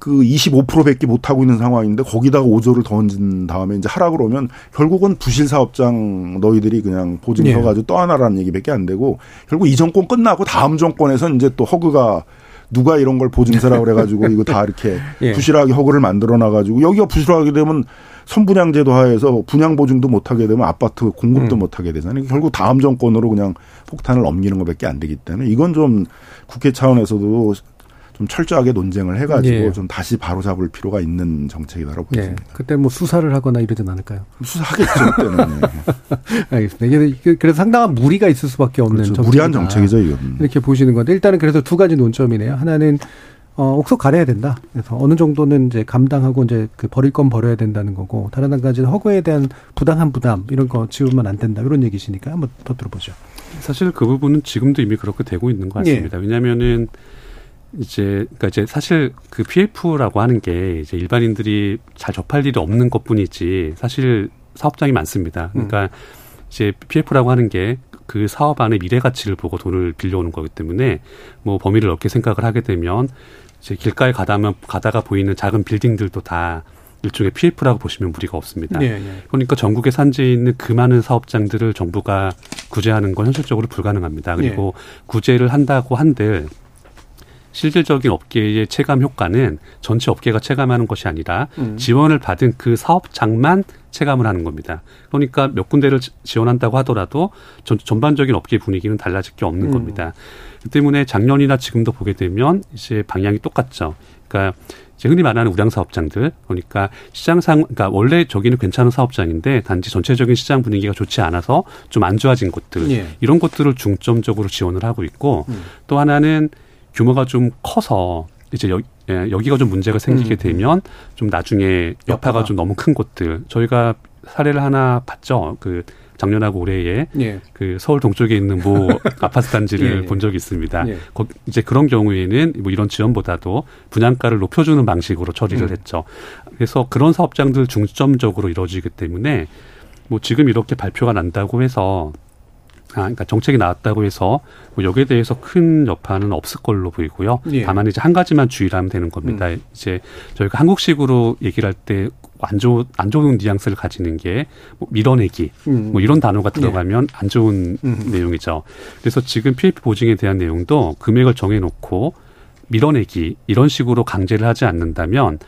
그 25%밖에 못 하고 있는 상황인데 거기다가 5조를 더 얹은 다음에 이제 하라 그러면 결국은 부실 사업장 너희들이 그냥 보증 서 가지고 떠안아라는 얘기밖에 안 되고 결국 이 정권 끝나고 다음 정권에서 이제 또 허그가 누가 이런 걸 보증서라고 그래가지고 이거 다 이렇게 예. 부실하게 허그를 만들어 놔가지고 여기가 부실하게 되면 선분양제도 하에서 분양 보증도 못하게 되면 아파트 공급도 음. 못하게 되잖아요. 결국 다음 정권으로 그냥 폭탄을 넘기는 것밖에 안 되기 때문에 이건 좀 국회 차원에서도 좀 철저하게 논쟁을 해가지고 예. 좀 다시 바로잡을 필요가 있는 정책이다라고 예. 보입니다. 그때 뭐 수사를 하거나 이러진 않을까요? 수사하겠죠 그때는. 알겠습니다. 이게 그래서 상당한 무리가 있을 수밖에 없는 그렇죠. 무리한 정책이죠 이건. 이렇게 보시는 건데 일단은 그래서 두 가지 논점이네요. 하나는 어, 옥석 가려야 된다. 그래서 어느 정도는 이제 감당하고 이제 그 버릴 건 버려야 된다는 거고 다른 한 가지는 허구에 대한 부당한 부담 이런 거 지우면 안 된다 이런 얘기시니까 한번 더 들어보죠. 사실 그 부분은 지금도 이미 그렇게 되고 있는 것 같습니다. 예. 왜냐하면은 이제 그러니까 이제 사실 그 PF라고 하는 게 이제 일반인들이 잘 접할 일이 없는 것뿐이지 사실 사업장이 많습니다. 그러니까 음. 이제 PF라고 하는 게 그 사업 안에 미래 가치를 보고 돈을 빌려오는 거기 때문에 뭐 범위를 넓게 생각을 하게 되면 이제 길가에 가다면 가다가 보이는 작은 빌딩들도 다 일종의 PF라고 보시면 무리가 없습니다. 네, 네. 그러니까 전국에 산지에 있는 그 많은 사업장들을 정부가 구제하는 건 현실적으로 불가능합니다. 그리고 네. 구제를 한다고 한들 실질적인 업계의 체감 효과는 전체 업계가 체감하는 것이 아니라 음. 지원을 받은 그 사업장만 체감을 하는 겁니다. 그러니까 몇 군데를 지원한다고 하더라도 전, 전반적인 업계 분위기는 달라질 게 없는 음. 겁니다. 그 때문에 작년이나 지금도 보게 되면 이제 방향이 똑같죠. 그러니까 이제 흔히 말하는 우량 사업장들 그러니까 시장상 그러니까 원래 저기는 괜찮은 사업장인데 단지 전체적인 시장 분위기가 좋지 않아서 좀 안 좋아진 곳들 예. 이런 것들을 중점적으로 지원을 하고 있고 음. 또 하나는 규모가 좀 커서 이제 여, 예, 여기가 좀 문제가 생기게 음. 되면 좀 나중에 여파가 좀 너무 큰 곳들 저희가 사례를 하나 봤죠. 그 작년하고 올해에 예. 그 서울 동쪽에 있는 모 아파트 단지를 예. 본 적이 있습니다. 예. 거, 이제 그런 경우에는 뭐 이런 지원보다도 분양가를 높여주는 방식으로 처리를 음. 했죠. 그래서 그런 사업장들 중점적으로 이루어지기 때문에 뭐 지금 이렇게 발표가 난다고 해서 아, 그러니까 정책이 나왔다고 해서 뭐 여기에 대해서 큰 여파는 없을 걸로 보이고요. 예. 다만 이제 한 가지만 주의를 하면 되는 겁니다. 음. 이제 저희가 한국식으로 얘기를 할때 안 좋은 안 좋은 뉘앙스를 가지는 게 뭐 밀어내기 음. 뭐 이런 단어가 예. 들어가면 예. 안 좋은 음. 내용이죠. 그래서 지금 PF 보증에 대한 내용도 금액을 정해놓고 밀어내기 이런 식으로 강제를 하지 않는다면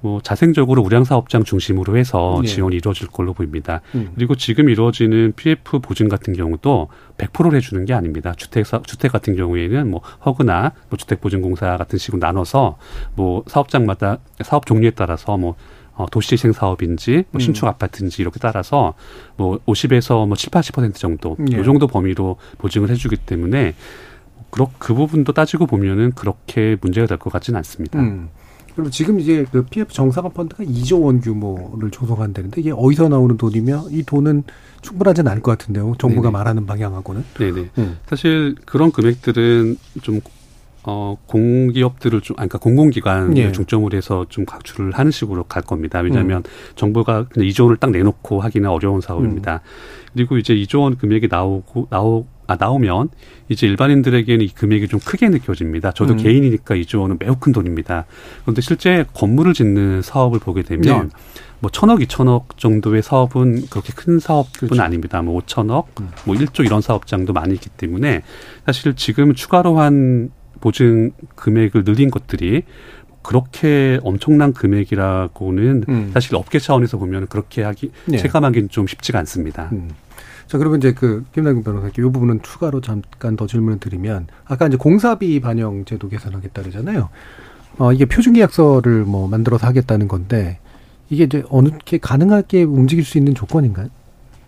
뭐 자생적으로 우량 사업장 중심으로 해서 네. 지원이 이루어질 걸로 보입니다. 음. 그리고 지금 이루어지는 PF 보증 같은 경우도 100%를 해주는 게 아닙니다. 주택 사, 주택 같은 경우에는 뭐 허그나 뭐 주택보증공사 같은 식으로 나눠서 뭐 사업장마다 사업 종류에 따라서 뭐 어, 도시재생 사업인지 뭐 음. 신축 아파트인지 이렇게 따라서 뭐 50에서 뭐 7, 80% 정도 예. 요 정도 범위로 보증을 해주기 때문에 그, 그 부분도 따지고 보면은 그렇게 문제가 될 것 같지는 않습니다. 음. 그럼 지금 이제 그 PF 정상화 펀드가 2조 원 규모를 조성한다는데 이게 어디서 나오는 돈이며 이 돈은 충분하지는 않을 것 같은데요. 정부가 네네. 말하는 방향하고는. 네네. 음. 사실 그런 금액들은 좀 어, 공기업들을 좀, 아니, 그러니까 공공기관을 예. 중점으로 해서 좀 각출을 하는 식으로 갈 겁니다. 왜냐하면 음. 정부가 그냥 2조 원을 딱 내놓고 하기는 어려운 사업입니다. 음. 그리고 이제 2조 원 금액이 나오고, 나오, 아, 나오면 이제 일반인들에게는 이 금액이 좀 크게 느껴집니다. 저도 음. 개인이니까 2조 원은 매우 큰 돈입니다. 그런데 실제 건물을 짓는 사업을 보게 되면 네. 뭐 천억, 이천억 정도의 사업은 그렇게 큰 사업은 그렇죠. 아닙니다. 뭐 오천억, 음. 뭐 1조 이런 사업장도 많이 있기 때문에 사실 지금 추가로 한 보증 금액을 늘린 것들이 그렇게 엄청난 금액이라고는 음. 사실 업계 차원에서 보면 그렇게 하기 네. 체감하기는 좀 쉽지가 않습니다. 음. 자, 그러면 이제 그 김남균 변호사께 이 부분은 추가로 잠깐 더 질문을 드리면 아까 이제 공사비 반영 제도 개선하겠다 그러잖아요. 어, 이게 표준계약서를 뭐 만들어서 하겠다는 건데 이게 이제 어느 게 가능하게 움직일 수 있는 조건인가요?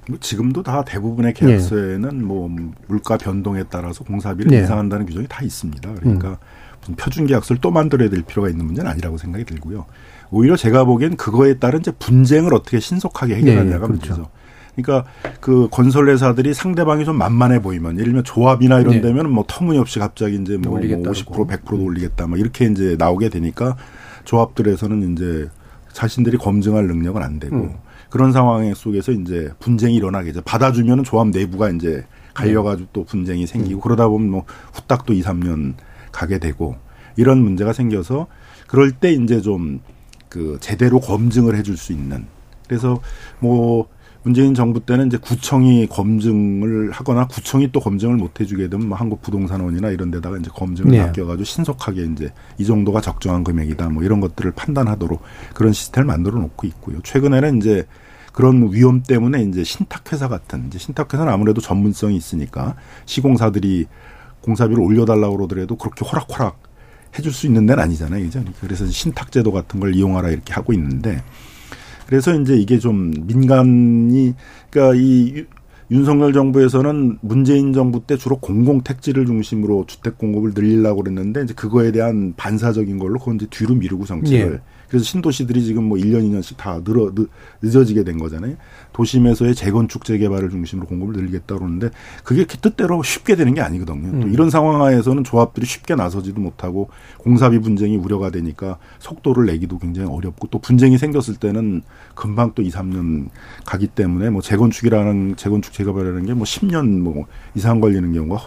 뭐 지금도 다 대부분의 계약서에는 네. 뭐 물가 변동에 따라서 공사비를 네. 인상한다는 규정이 다 있습니다. 그러니까 음. 무슨 표준 계약서를 또 만들어야 될 필요가 있는 문제는 아니라고 생각이 들고요. 오히려 제가 보기엔 그거에 따른 이제 분쟁을 어떻게 신속하게 해결하냐가 네, 그렇죠. 문제죠. 그러니까 그 건설 회사들이 상대방이 좀 만만해 보이면 예를 들면 조합이나 이런 네. 데면 뭐 터무니없이 갑자기 이제 뭐, 뭐 50% 100%도 올리겠다 뭐 이렇게 이제 나오게 되니까 조합들에서는 이제 자신들이 검증할 능력은 안 되고 음. 그런 상황 속에서 이제 분쟁이 일어나게 죠 받아주면은 조합 내부가 이제 갈려가지고 또 분쟁이 생기고 음. 그러다 보면 뭐 후딱 또 2, 3년 가게 되고 이런 문제가 생겨서 그럴 때 이제 좀 그 제대로 검증을 해줄 수 있는 그래서 뭐 문재인 정부 때는 이제 구청이 검증을 하거나 구청이 또 검증을 못 해주게 되면 뭐 한국부동산원이나 이런 데다가 이제 검증을 네. 맡겨가지고 신속하게 이제 이 정도가 적정한 금액이다 뭐 이런 것들을 판단하도록 그런 시스템을 만들어 놓고 있고요. 최근에는 이제 그런 위험 때문에 이제 신탁회사 같은 이제 신탁회사는 아무래도 전문성이 있으니까 시공사들이 공사비를 올려달라고 그러더라도 그렇게 호락호락 해줄 수 있는 데는 아니잖아요. 그죠? 그래서 신탁제도 같은 걸 이용하라 이렇게 하고 있는데 그래서 이제 이게 좀 민간이 그러니까 이 윤석열 정부에서는 문재인 정부 때 주로 공공 택지를 중심으로 주택 공급을 늘리려고 그랬는데 이제 그거에 대한 반사적인 걸로 그건 이제 뒤로 미루고 정책을 예. 그래서 신도시들이 지금 뭐 1년, 2년씩 다 늘어, 늦어지게 된 거잖아요. 도심에서의 재건축 재개발을 중심으로 공급을 늘리겠다 그러는데 그게 뜻대로 쉽게 되는 게 아니거든요. 음. 또 이런 상황 하에서는 조합들이 쉽게 나서지도 못하고 공사비 분쟁이 우려가 되니까 속도를 내기도 굉장히 어렵고 또 분쟁이 생겼을 때는 금방 또 2, 3년 가기 때문에 뭐 재건축이라는 재건축 재개발이라는 게 뭐 10년 뭐 이상 걸리는 경우가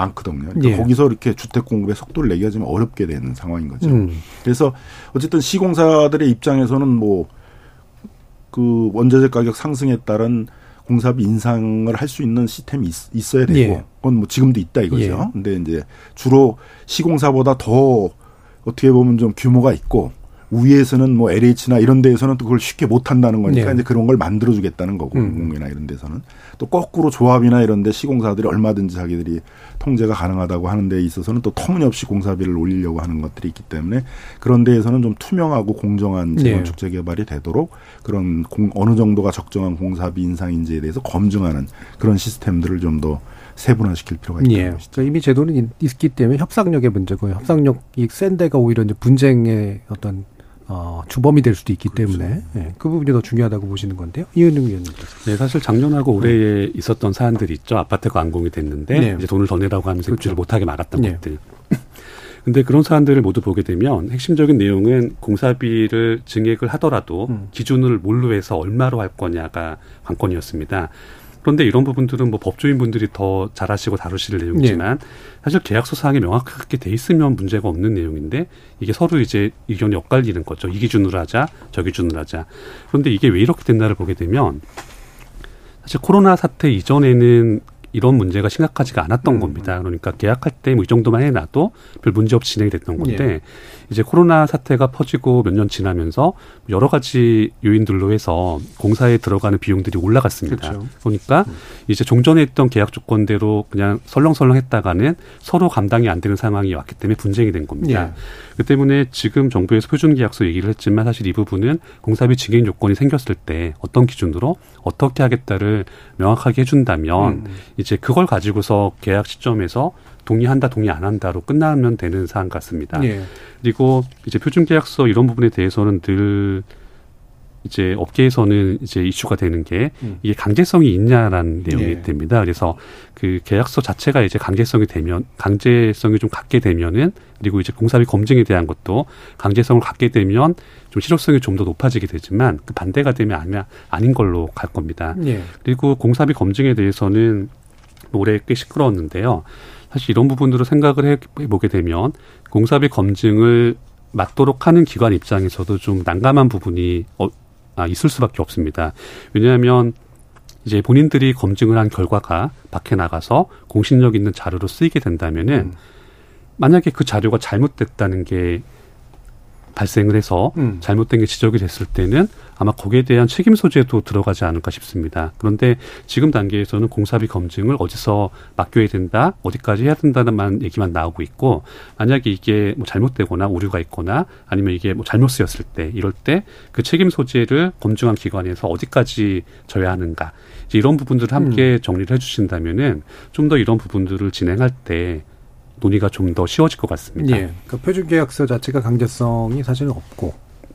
많거든요. 그러니까 예. 거기서 이렇게 주택 공급의 속도를 내기가 좀 어렵게 되는 상황인 거죠. 음. 그래서 어쨌든 시공사들의 입장에서는 뭐 그 원자재 가격 상승에 따른 공사비 인상을 할 수 있는 시스템이 있, 어야 되고 예. 그건 뭐 지금도 있다 이거죠. 예. 근데 이제 주로 시공사보다 더 어떻게 보면 좀 규모가 있고 위에서는 뭐 LH나 이런 데에서는 또 그걸 쉽게 못 한다는 거니까 네. 이제 그런 걸 만들어 주겠다는 거고 음. 공공이나 이런 데서는 또 거꾸로 조합이나 이런 데 시공사들이 얼마든지 자기들이 통제가 가능하다고 하는 데 있어서는 또 터무니없이 공사비를 올리려고 하는 것들이 있기 때문에 그런 데에서는 좀 투명하고 공정한 네. 재건축 재개발이 되도록 그런 공, 어느 정도가 적정한 공사비 인상인지에 대해서 검증하는 그런 시스템들을 좀 더 세분화시킬 필요가 있다는 예. 것이죠. 그러니까 이미 제도는 있기 때문에 협상력의 문제고요. 협상력이 센 데가 오히려 이제 분쟁의 어떤 어, 주범이 될 수도 있기 그렇죠. 때문에 예, 그 부분이 더 중요하다고 보시는 건데요. 이은영 위원님. 네, 사실 작년하고 올해에 네. 있었던 사안들이 있죠. 아파트가 완공이 됐는데 네. 이제 돈을 더 내라고 하면서 그렇죠. 입주를 못하게 막았던 네. 것들. 근데 그런 사안들을 모두 보게 되면 핵심적인 내용은 공사비를 증액을 하더라도 음. 기준을 뭘로 해서 얼마로 할 거냐가 관건이었습니다. 그런데 이런 부분들은 뭐 법조인 분들이 더 잘하시고 다루실 내용이지만 네. 사실 계약서 사항에 명확하게 돼 있으면 문제가 없는 내용인데 이게 서로 이제 의견이 엇갈리는 거죠. 이 기준으로 하자, 저 기준으로 하자. 그런데 이게 왜 이렇게 됐나를 보게 되면 사실 코로나 사태 이전에는 이런 문제가 심각하지가 않았던 음. 겁니다. 그러니까 계약할 때 뭐 이 정도만 해놔도 별 문제 없이 진행이 됐던 건데 예. 이제 코로나 사태가 퍼지고 몇 년 지나면서 여러 가지 요인들로 해서 공사에 들어가는 비용들이 올라갔습니다. 그렇죠. 그러니까 음. 이제 종전에 있던 계약 조건대로 그냥 설렁설렁 했다가는 서로 감당이 안 되는 상황이 왔기 때문에 분쟁이 된 겁니다. 예. 그 때문에 지금 정부에서 표준 계약서 얘기를 했지만 사실 이 부분은 공사비 증액 요건이 생겼을 때 어떤 기준으로 어떻게 하겠다를 명확하게 해준다면 음. 이제 그걸 가지고서 계약 시점에서 동의한다, 동의 안 한다로 끝나면 되는 사안 같습니다. 예. 그리고 이제 표준 계약서 이런 부분에 대해서는 늘 이제 업계에서는 이제 이슈가 되는 게 음. 이게 강제성이 있냐라는 내용이 예. 됩니다. 그래서 그 계약서 자체가 이제 강제성이 되면 강제성이 좀 갖게 되면은 그리고 이제 공사비 검증에 대한 것도 강제성을 갖게 되면 좀 실효성이 좀 더 높아지게 되지만 그 반대가 되면 아니면 아닌 걸로 갈 겁니다. 예. 그리고 공사비 검증에 대해서는 올해 꽤 시끄러웠는데요. 사실 이런 부분들을 생각을 해보게 되면 공사비 검증을 맞도록 하는 기관 입장에서도 좀 난감한 부분이 어, 아, 있을 수밖에 없습니다. 왜냐하면 이제 본인들이 검증을 한 결과가 밖에 나가서 공신력 있는 자료로 쓰이게 된다면은 음. 만약에 그 자료가 잘못됐다는 게 발생을 해서 음. 잘못된 게 지적이 됐을 때는 아마 거기에 대한 책임 소재도 들어가지 않을까 싶습니다. 그런데 지금 단계에서는 공사비 검증을 어디서 맡겨야 된다, 어디까지 해야 된다는 얘기만 나오고 있고 만약에 이게 뭐 잘못되거나 오류가 있거나 아니면 이게 뭐 잘못 쓰였을 때 이럴 때 그 책임 소재를 검증한 기관에서 어디까지 져야 하는가 이런 부분들을 함께 음. 정리를 해주신다면은 좀 더 이런 부분들을 진행할 때 논의가 좀 더 쉬워질 것 같습니다. 예. 그 표준계약서 자체가 강제성이 사실은 없고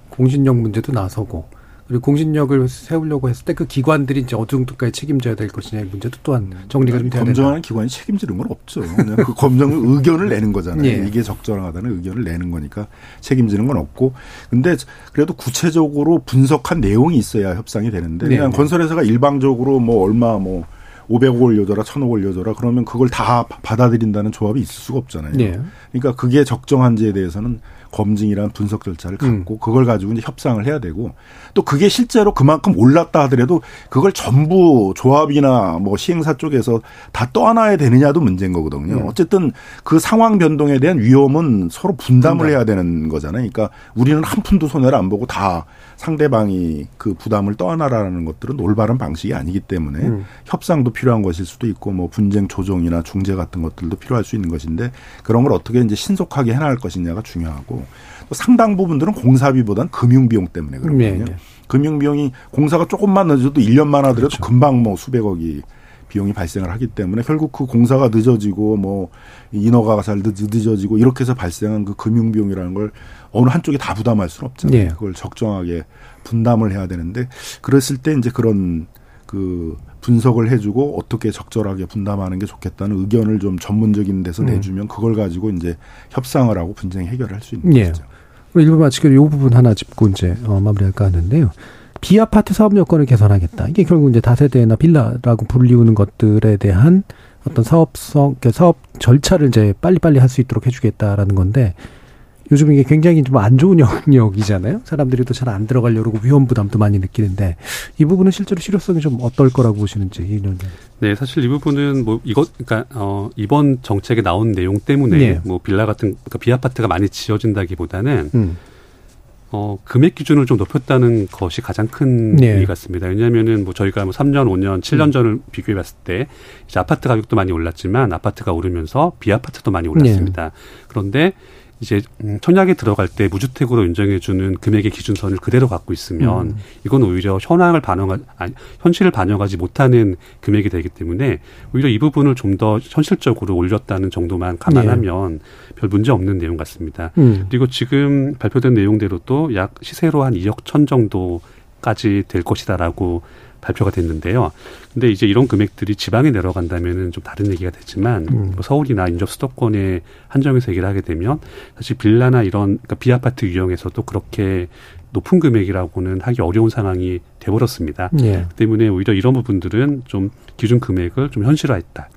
공신력 문제도 나서고 그리고 공신력을 세우려고 했을 때 그 기관들이 이제 어느 정도까지 책임져야 될 것이냐의 문제도 또한 정리가 좀 돼야 된다. 검증하는 기관이 책임지는 건 없죠. 그냥 그 검증 의견을 내는 거잖아요. 예. 이게 적절하다는 의견을 내는 거니까 책임지는 건 없고. 근데 그래도 구체적으로 분석한 내용이 있어야 협상이 되는데 그냥 네. 건설회사가 일방적으로 뭐 얼마 뭐 500억 올려줘라, 1000억 올려줘라. 그러면 그걸 다 받아들인다는 조합이 있을 수가 없잖아요. 네. 그러니까 그게 적정한지에 대해서는 검증이란 분석 절차를 갖고 음. 그걸 가지고 이제 협상을 해야 되고 또 그게 실제로 그만큼 올랐다 하더라도 그걸 전부 조합이나 뭐 시행사 쪽에서 다 떠안아야 되느냐도 문제인 거거든요. 음. 어쨌든 그 상황 변동에 대한 위험은 서로 분담을 분담. 해야 되는 거잖아요. 그러니까 우리는 한 푼도 손해를 안 보고 다 상대방이 그 부담을 떠안아라는 것들은 올바른 방식이 아니기 때문에 음. 협상도 필요한 것일 수도 있고 뭐 분쟁 조정이나 중재 같은 것들도 필요할 수 있는 것인데 그런 걸 어떻게 이제 신속하게 해나갈 것이냐가 중요하고 또 상당 부분들은 공사비보다는 금융비용 때문에 그렇거든요. 네, 네. 금융비용이 공사가 조금만 늦어도 1년만 하더라도 그렇죠. 금방 뭐 수백억이 비용이 발생을 하기 때문에 결국 그 공사가 늦어지고 뭐 인허가가 잘 늦어지고 이렇게 해서 발생한 그 금융 비용이라는 걸 어느 한쪽이 다 부담할 수는 없잖아요. 예. 그걸 적정하게 분담을 해야 되는데 그랬을 때 이제 그런 그 분석을 해주고 어떻게 적절하게 분담하는 게 좋겠다는 의견을 좀 전문적인 데서 음. 내주면 그걸 가지고 이제 협상을 하고 분쟁 해결을 할 수 있는 예. 거죠. 일부 마치기로 이 부분 하나 짚고 이제 어, 마무리할까 하는데요. 비아파트 사업 여건을 개선하겠다. 이게 결국 이제 다세대나 빌라라고 불리우는 것들에 대한 어떤 사업성, 그러니까 사업 절차를 이제 빨리빨리 할 수 있도록 해주겠다라는 건데 요즘 이게 굉장히 좀 안 좋은 영역이잖아요. 사람들이 또 잘 안 들어가려고 위험 부담도 많이 느끼는데 이 부분은 실제로 실효성이 좀 어떨 거라고 보시는지 이런. 네, 사실 이 부분은 뭐 이것 그러니까 어 이번 정책에 나온 내용 때문에 네. 뭐 빌라 같은 그러니까 비아파트가 많이 지어진다기보다는 음. 어, 금액 기준을 좀 높였다는 것이 가장 큰 네. 의미 같습니다. 왜냐하면은 뭐 저희가 뭐 3년, 5년, 7년 음. 전을 비교해 봤을 때 이제 아파트 가격도 많이 올랐지만 아파트가 오르면서 비아파트도 많이 올랐습니다. 네. 그런데 이제 음, 청약에 들어갈 때 무주택으로 인정해주는 금액의 기준선을 그대로 갖고 있으면 음. 이건 오히려 현황을 반영하 아니 현실을 반영하지 못하는 금액이 되기 때문에 오히려 이 부분을 좀 더 현실적으로 올렸다는 정도만 감안하면 네. 별 문제 없는 내용 같습니다. 음. 그리고 지금 발표된 내용대로도 약 시세로 한 2억 천 정도 까지 될 것이다라고 발표가 됐는데요. 근데 이제 이런 금액들이 지방에 내려간다면은 좀 다른 얘기가 되지만 음. 뭐 서울이나 인접 수도권에 한정해서 얘기를 하게 되면 사실 빌라나 이런 그러니까 비아파트 유형에서도 그렇게 높은 금액이라고는 하기 어려운 상황이 돼버렸습니다. 예. 그 때문에 오히려 이런 부분들은 좀 기준 금액을 좀 현실화했다.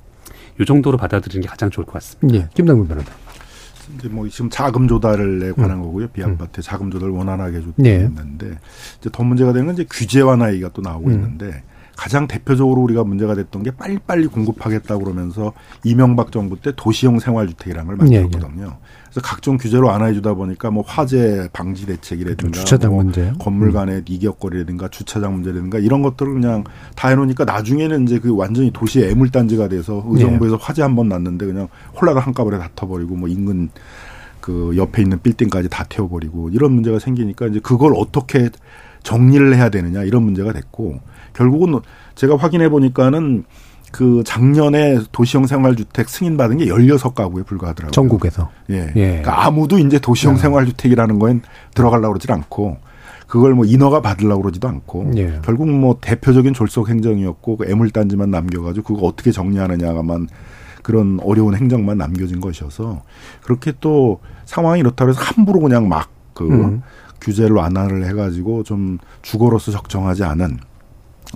이 정도로 받아들이는 게 가장 좋을 것 같습니다. 예. 김남근 변호사. 이제 뭐 지금 자금 조달에 관한 음. 거고요. 비아파트 음. 자금 조달 원활하게 줬다 네. 있는데 이제 더 문제가 되는 건 이제 규제 완화 얘기가 또 나오고 음. 있는데 가장 대표적으로 우리가 문제가 됐던 게 빨리빨리 공급하겠다 그러면서 이명박 정부 때 도시형 생활주택이라는 걸 만들었거든요. 네, 네. 그래서 각종 규제로 완화해 주다 보니까 뭐 화재 방지 대책이라든가 주차장 뭐 문제, 건물 간의 음. 이격거리라든가 주차장 문제라든가 이런 것들을 그냥 다 해놓으니까 나중에는 이제 그 완전히 도시의 애물단지가 돼서 의정부에서 네. 화재 한 번 났는데 그냥 홀라가 한꺼번에 다 터버리고 뭐 인근 그 옆에 있는 빌딩까지 다 태워버리고 이런 문제가 생기니까 이제 그걸 어떻게 정리를 해야 되느냐 이런 문제가 됐고 결국은 제가 확인해 보니까는 그 작년에 도시형 생활주택 승인받은 게 16가구에 불과하더라고요. 전국에서. 예. 예. 그러니까 아무도 이제 도시형 예. 생활주택이라는 거엔 들어가려고 그러질 않고 그걸 뭐 인허가 받으려고 그러지도 않고 예. 결국 뭐 대표적인 졸속 행정이었고 그 애물단지만 남겨가지고 그거 어떻게 정리하느냐가만 그런 어려운 행정만 남겨진 것이어서 그렇게 또 상황이 이렇다고 해서 함부로 그냥 막그 음. 규제를 완화를 해가지고 좀 주거로서 적정하지 않은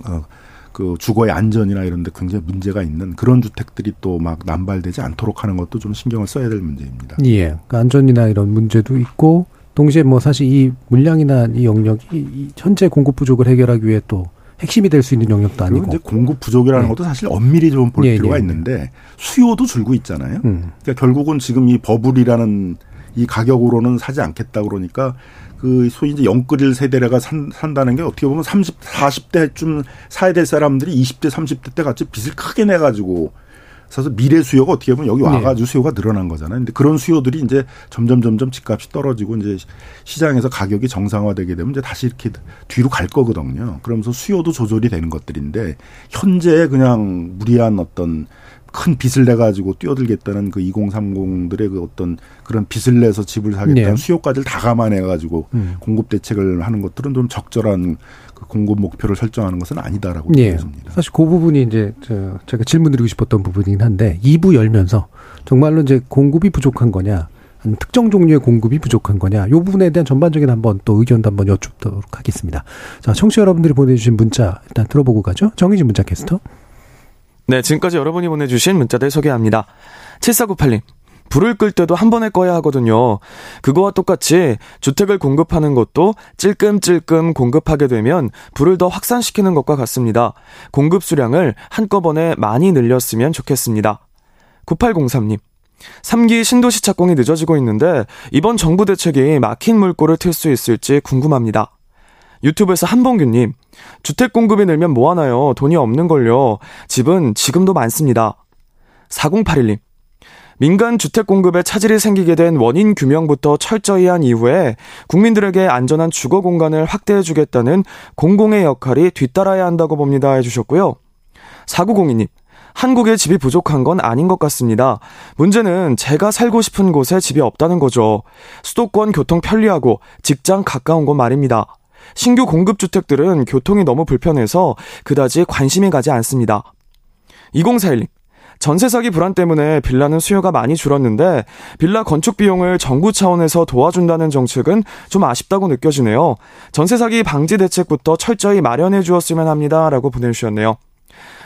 어, 그 주거의 안전이나 이런 데 굉장히 문제가 있는 그런 주택들이 또 막 남발되지 않도록 하는 것도 좀 신경을 써야 될 문제입니다. 예. 그러니까 안전이나 이런 문제도 있고 동시에 뭐 사실 이 물량이나 이 영역이 이 현재 공급 부족을 해결하기 위해 또 핵심이 될 수 있는 영역도 아니고. 이제 공급 부족이라는 예. 것도 사실 엄밀히 좀볼 예, 필요가 예. 있는데 수요도 줄고 있잖아요. 음. 그러니까 결국은 지금 이 버블이라는 이 가격으로는 사지 않겠다 그러니까 그 소위 이제 영끌일 세대가 산, 산다는 게 어떻게 보면 30, 40대쯤 사야 될 사람들이 20대, 30대 때 같이 빚을 크게 내가지고 그래서 미래 수요가 어떻게 보면 여기 네. 와가지고 네. 수요가 늘어난 거잖아요. 근데 그런 수요들이 이제 점점 점점 집값이 떨어지고 이제 시장에서 가격이 정상화되게 되면 이제 다시 이렇게 뒤로 갈 거거든요. 그러면서 수요도 조절이 되는 것들인데 현재 그냥 무리한 어떤 큰 빚을 내 가지고 뛰어들겠다는 그 2030들의 그 어떤 그런 빚을 내서 집을 사겠다는 네. 수요까지를 다 감안해 가지고 음. 공급 대책을 하는 것들은 좀 적절한 그 공급 목표를 설정하는 것은 아니다라고 네. 보습니다 사실 그 부분이 이제 저 제가 질문드리고 싶었던 부분이긴 한데 2부 열면서 정말로 이제 공급이 부족한 거냐 특정 종류의 공급이 부족한 거냐 이 부분에 대한 전반적인 한번 또 의견도 한번 여쭙도록 하겠습니다. 자 청취자 여러분들이 보내주신 문자 일단 들어보고 가죠. 정희진 문자 캐스터. 네, 지금까지 여러분이 보내주신 문자들 소개합니다. 7498님. 불을 끌 때도 한 번에 꺼야 하거든요. 그거와 똑같이 주택을 공급하는 것도 찔끔찔끔 공급하게 되면 불을 더 확산시키는 것과 같습니다. 공급 수량을 한꺼번에 많이 늘렸으면 좋겠습니다. 9803님. 3기 신도시 착공이 늦어지고 있는데 이번 정부 대책이 막힌 물꼬를 틀 수 있을지 궁금합니다. 유튜브에서 한봉규님, 주택 공급이 늘면 뭐하나요? 돈이 없는걸요. 집은 지금도 많습니다. 4081님, 민간 주택 공급에 차질이 생기게 된 원인 규명부터 철저히 한 이후에 국민들에게 안전한 주거 공간을 확대해 주겠다는 공공의 역할이 뒤따라야 한다고 봅니다 해주셨고요. 4902님, 한국에 집이 부족한 건 아닌 것 같습니다. 문제는 제가 살고 싶은 곳에 집이 없다는 거죠. 수도권 교통 편리하고 직장 가까운 곳 말입니다. 신규 공급 주택들은 교통이 너무 불편해서 그다지 관심이 가지 않습니다. 2041님. 전세 사기 불안 때문에 빌라는 수요가 많이 줄었는데 빌라 건축 비용을 정부 차원에서 도와준다는 정책은 좀 아쉽다고 느껴지네요. 전세 사기 방지 대책부터 철저히 마련해 주었으면 합니다라고 보내주셨네요.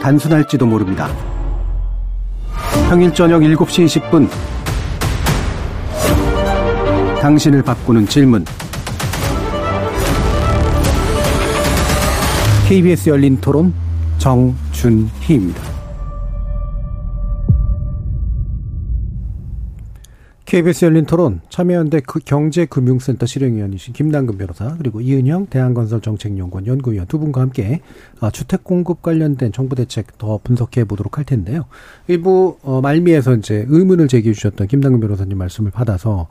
단순할지도 모릅니다. 평일 저녁 7시 20분 당신을 바꾸는 질문 KBS 열린 토론 정준희입니다. KBS 열린 토론 참여연대 그 경제금융센터 실행위원이신 김남근 변호사 그리고 이은영 대한건설정책연구원 연구위원 두 분과 함께 아, 주택 공급 관련된 정부 대책 더 분석해 보도록 할 텐데요. 일부 어, 말미에서 이제 의문을 제기해 주셨던 김남근 변호사님 말씀을 받아서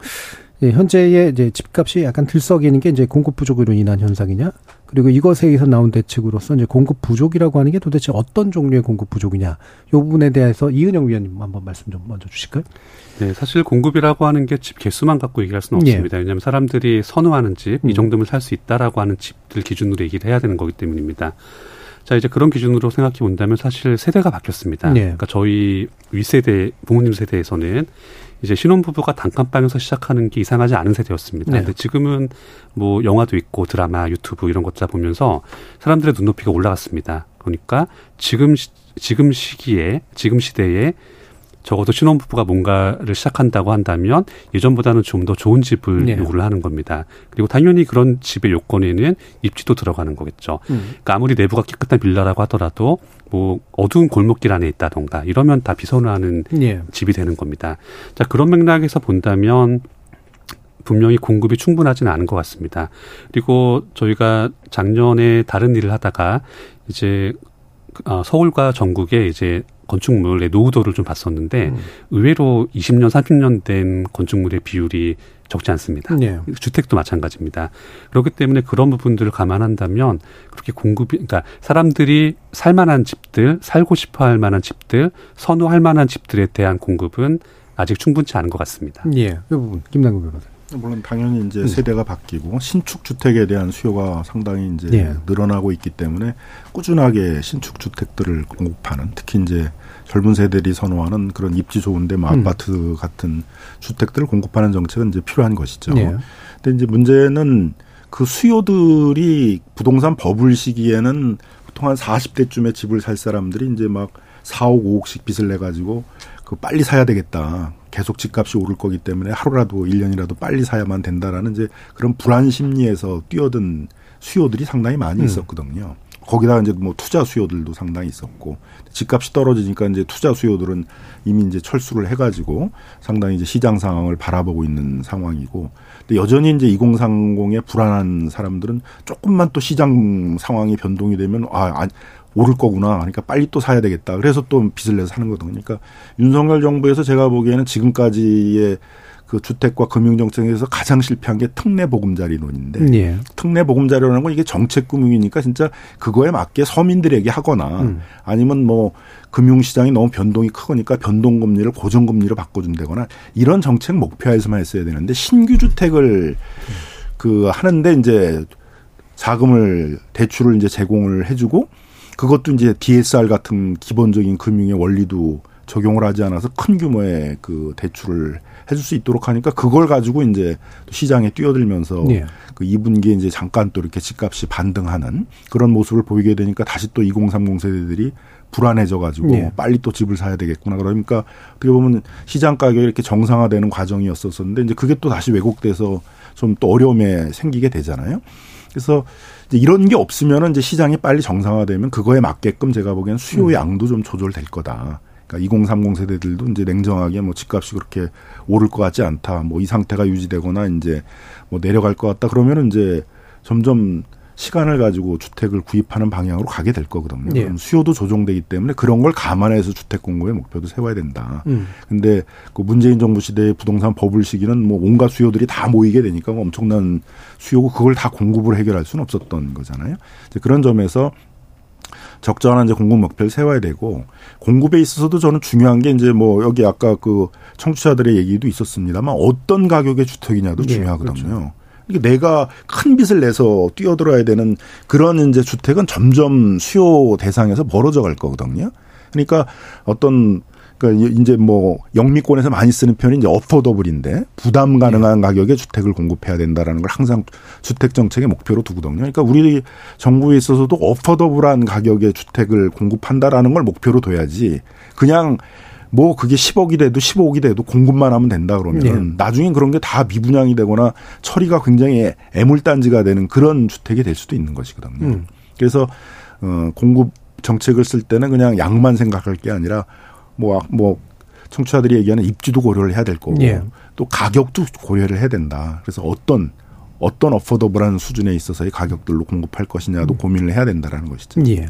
예, 현재의 이제 집값이 약간 들썩이는 게 이제 공급 부족으로 인한 현상이냐? 그리고 이것에 의해서 나온 대책으로서 이제 공급 부족이라고 하는 게 도대체 어떤 종류의 공급 부족이냐? 이 부분에 대해서 이은영 위원님 한번 말씀 좀 먼저 주실까요? 네, 사실 공급이라고 하는 게 집 개수만 갖고 얘기할 수는 예. 없습니다. 예. 왜냐하면 사람들이 선호하는 집, 음. 이 정도면 살 수 있다라고 하는 집들 기준으로 얘기를 해야 되는 거기 때문입니다. 자, 이제 그런 기준으로 생각해 본다면 사실 세대가 바뀌었습니다. 예. 그러니까 저희 윗세대, 부모님 세대에서는 이제 신혼부부가 단칸방에서 시작하는 게 이상하지 않은 세대였습니다. 네. 근데 지금은 뭐 영화도 있고 드라마, 유튜브 이런 것들 보면서 사람들의 눈높이가 올라갔습니다. 그러니까 지금 지금 시기에 지금 시대에 적어도 신혼부부가 뭔가를 시작한다고 한다면 예전보다는 좀 더 좋은 집을 네. 요구를 하는 겁니다. 그리고 당연히 그런 집의 요건에는 입지도 들어가는 거겠죠. 음. 그러니까 아무리 내부가 깨끗한 빌라라고 하더라도 뭐 어두운 골목길 안에 있다던가 이러면 다 비선호하는 네. 집이 되는 겁니다. 자 그런 맥락에서 본다면 분명히 공급이 충분하지는 않은 것 같습니다. 그리고 저희가 작년에 다른 일을 하다가 이제 어, 서울과 전국에 이제 건축물의 노후도를 좀 봤었는데 음. 의외로 20년, 30년 된 건축물의 비율이 적지 않습니다. 네. 주택도 마찬가지입니다. 그렇기 때문에 그런 부분들을 감안한다면 그렇게 공급이 그러니까 사람들이 살 만한 집들, 살고 싶어 할 만한 집들, 선호할 만한 집들에 대한 공급은 아직 충분치 않은 것 같습니다. 예. 이 부분 김남국 변호사. 물론 당연히 이제 음. 세대가 바뀌고 신축 주택에 대한 수요가 상당히 이제 예. 늘어나고 있기 때문에 꾸준하게 신축 주택들을 공급하는 특히 이제 젊은 세대들이 선호하는 그런 입지 좋은데 뭐 음. 아파트 같은 주택들을 공급하는 정책은 이제 필요한 것이죠. 예. 근데 이제 문제는 그 수요들이 부동산 버블 시기에는 보통 한 40대쯤에 집을 살 사람들이 이제 막 4억, 5억씩 빚을 내 가지고 그 빨리 사야 되겠다. 계속 집값이 오를 거기 때문에 하루라도 1년이라도 빨리 사야만 된다라는 이제 그런 불안 심리에서 뛰어든 수요들이 상당히 많이 음. 있었거든요. 거기다가 이제 뭐 투자 수요들도 상당히 있었고 집값이 떨어지니까 이제 투자 수요들은 이미 이제 철수를 해가지고 상당히 이제 시장 상황을 바라보고 있는 상황이고 근데 여전히 이제 2030에 불안한 사람들은 조금만 또 시장 상황이 변동이 되면 아, 아 오를 거구나. 그러니까 빨리 또 사야 되겠다. 그래서 또 빚을 내서 사는 거거든요. 그러니까 윤석열 정부에서 제가 보기에는 지금까지의 그 주택과 금융 정책에서 가장 실패한 게 특례 보금자리론인데 예. 특례 보금자리론은 건 이게 정책 금융이니까 진짜 그거에 맞게 서민들에게 하거나 음. 아니면 뭐 금융 시장이 너무 변동이 크니까 변동 금리를 고정 금리로 바꿔준다거나 이런 정책 목표에서만 했어야 되는데 신규 주택을 그 하는데 이제 자금을 대출을 이제 제공을 해주고 그것도 이제 DSR 같은 기본적인 금융의 원리도 적용을 하지 않아서 큰 규모의 그 대출을 해줄 수 있도록 하니까 그걸 가지고 이제 시장에 뛰어들면서 네. 그 2분기에 이제 잠깐 또 이렇게 집값이 반등하는 그런 모습을 보이게 되니까 다시 또 2030 세대들이 불안해져 가지고 네. 빨리 또 집을 사야 되겠구나. 그러니까 어떻게 보면 시장 가격이 이렇게 정상화되는 과정이었었는데 이제 그게 또 다시 왜곡돼서 좀 또 어려움에 생기게 되잖아요. 그래서 이제 이런 게 없으면은 이제 시장이 빨리 정상화되면 그거에 맞게끔 제가 보기엔 수요 음. 양도 좀 조절될 거다. 그러니까 2030 세대들도 이제 냉정하게 뭐 집값이 그렇게 오를 것 같지 않다. 뭐 이 상태가 유지되거나 이제 뭐 내려갈 것 같다. 그러면은 이제 점점 시간을 가지고 주택을 구입하는 방향으로 가게 될 거거든요. 네. 그럼 수요도 조정되기 때문에 그런 걸 감안해서 주택 공급의 목표도 세워야 된다. 음. 근데 그 문재인 정부 시대의 부동산 버블 시기는 뭐 온갖 수요들이 다 모이게 되니까 뭐 엄청난 수요고 그걸 다 공급을 해결할 수는 없었던 거잖아요. 이제 그런 점에서 적절한 이제 공급 목표를 세워야 되고 공급에 있어서도 저는 중요한 게 이제 뭐 여기 아까 그 청취자들의 얘기도 있었습니다만 어떤 가격의 주택이냐도 네, 중요하거든요. 그렇죠. 내가 큰 빚을 내서 뛰어들어야 되는 그런 이제 주택은 점점 수요 대상에서 멀어져 갈 거거든요. 그러니까 어떤 그러니까 이제 뭐 영미권에서 많이 쓰는 표현이 이제 어포더블인데 부담 가능한 네. 가격에 주택을 공급해야 된다라는 걸 항상 주택 정책의 목표로 두거든요. 그러니까 우리 정부에 있어서도 어포더블한 가격의 주택을 공급한다라는 걸 목표로 둬야지 그냥 뭐 그게 10억이 돼도 15억이 돼도 공급만 하면 된다 그러면 네. 나중엔 그런 게 다 미분양이 되거나 처리가 굉장히 애물단지가 되는 그런 주택이 될 수도 있는 것이거든요. 음. 그래서 어 공급 정책을 쓸 때는 그냥 양만 생각할 게 아니라 뭐뭐 뭐 청취자들이 얘기하는 입지도 고려를 해야 될 거고 네. 또 가격도 고려를 해야 된다. 그래서 어떤 어떤 어포더블한 수준에 있어서의 가격들로 공급할 것이냐도 음. 고민을 해야 된다라는 것이죠. 예.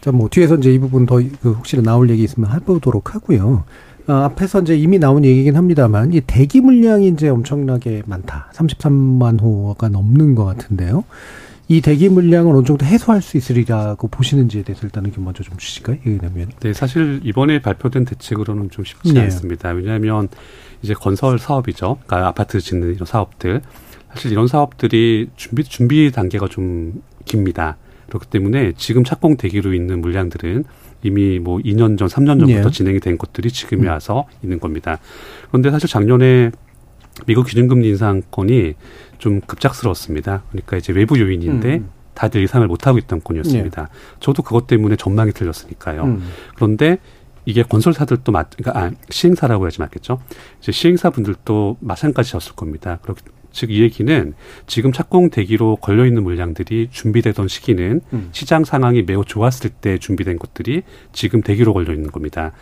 자, 뭐 뒤에서 이제 이 부분 더 그 혹시나 나올 얘기 있으면 해보도록 하고요. 어, 앞에서 이제 이미 나온 얘기긴 합니다만 이 대기 물량이 이제 엄청나게 많다. 33만 호가 넘는 것 같은데요. 이 대기 물량을 어느 정도 해소할 수 있으리라고 보시는지에 대해서 일단은 먼저 좀 주실까요? 왜냐면 네, 사실 이번에 발표된 대책으로는 좀 쉽지 네. 않습니다. 왜냐하면 이제 건설 사업이죠. 그러니까 아파트 짓는 이런 사업들 사실 이런 사업들이 준비 준비 단계가 좀 깁니다. 그렇기 때문에 지금 착공 대기로 있는 물량들은 이미 뭐 2년 전, 3년 전부터 예. 진행이 된 것들이 지금에 음. 와서 있는 겁니다. 그런데 사실 작년에 미국 기준금리 인상권이 좀 급작스러웠습니다. 그러니까 이제 외부 요인인데 음. 다들 예상을 못하고 있던 건이었습니다. 예. 저도 그것 때문에 전망이 틀렸으니까요. 음. 그런데 이게 건설사들도 맞, 그러니까 아, 시행사라고 해야지 맞겠죠. 이제 시행사분들도 마찬가지였을 겁니다. 그렇기 즉 이 얘기는 지금 착공 대기로 걸려 있는 물량들이 준비되던 시기는 음. 시장 상황이 매우 좋았을 때 준비된 것들이 지금 대기로 걸려 있는 겁니다.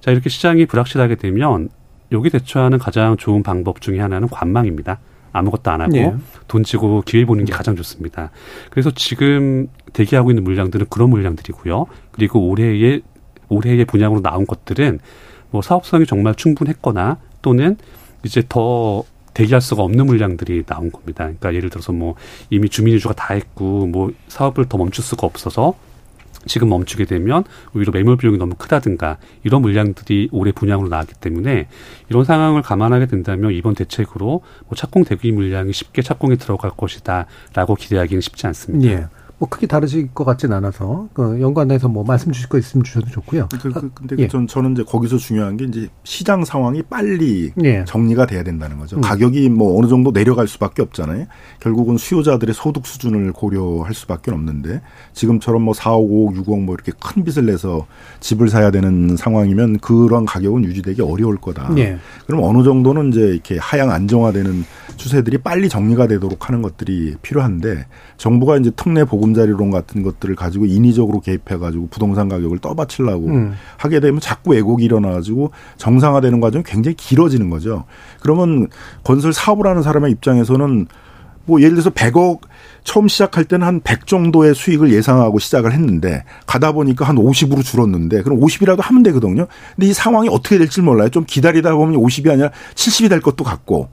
자, 이렇게 시장이 불확실하게 되면 여기 대처하는 가장 좋은 방법 중에 하나는 관망입니다. 아무것도 안 하고 네. 돈 지고 기회 보는 게 가장 좋습니다. 그래서 지금 대기하고 있는 물량들은 그런 물량들이고요. 그리고 올해의 올해의 분양으로 나온 것들은 뭐 사업성이 정말 충분했거나 또는 이제 더 대기할 수가 없는 물량들이 나온 겁니다. 그러니까 예를 들어서 뭐 이미 주민유주가 다 했고 뭐 사업을 더 멈출 수가 없어서 지금 멈추게 되면 오히려 매몰 비용이 너무 크다든가 이런 물량들이 올해 분양으로 나왔기 때문에 이런 상황을 감안하게 된다면 이번 대책으로 뭐 착공 대기 물량이 쉽게 착공에 들어갈 것이다라고 기대하기는 쉽지 않습니다. 예. 뭐 크게 다르실 것 같진 않아서 그 연관해서 뭐 말씀 주실 거 있으면 주셔도 좋고요. 그, 그, 근데 예. 전 저는 이제 거기서 중요한 게 이제 시장 상황이 빨리 예. 정리가 돼야 된다는 거죠. 음. 가격이 뭐 어느 정도 내려갈 수밖에 없잖아요. 결국은 수요자들의 소득 수준을 고려할 수밖에 없는데 지금처럼 뭐 4억, 5억, 6억 뭐 이렇게 큰 빚을 내서 집을 사야 되는 상황이면 그런 가격은 유지되기 어려울 거다. 예. 그럼 어느 정도는 이제 이렇게 하향 안정화되는 추세들이 빨리 정리가 되도록 하는 것들이 필요한데 정부가 이제 특례 보금 자리론 같은 것들을 가지고 인위적으로 개입해가지고 부동산 가격을 떠받치려고 음. 하게 되면 자꾸 왜곡이 일어나가지고 정상화되는 과정이 굉장히 길어지는 거죠. 그러면 건설 사업을 하는 사람의 입장에서는 뭐 예를 들어서 100억 처음 시작할 때는 한 100 정도의 수익을 예상하고 시작을 했는데 가다 보니까 한 50으로 줄었는데 그럼 50이라도 하면 되거든요. 근데 이 상황이 어떻게 될지 몰라요. 좀 기다리다 보면 50이 아니라 70이 될 것도 같고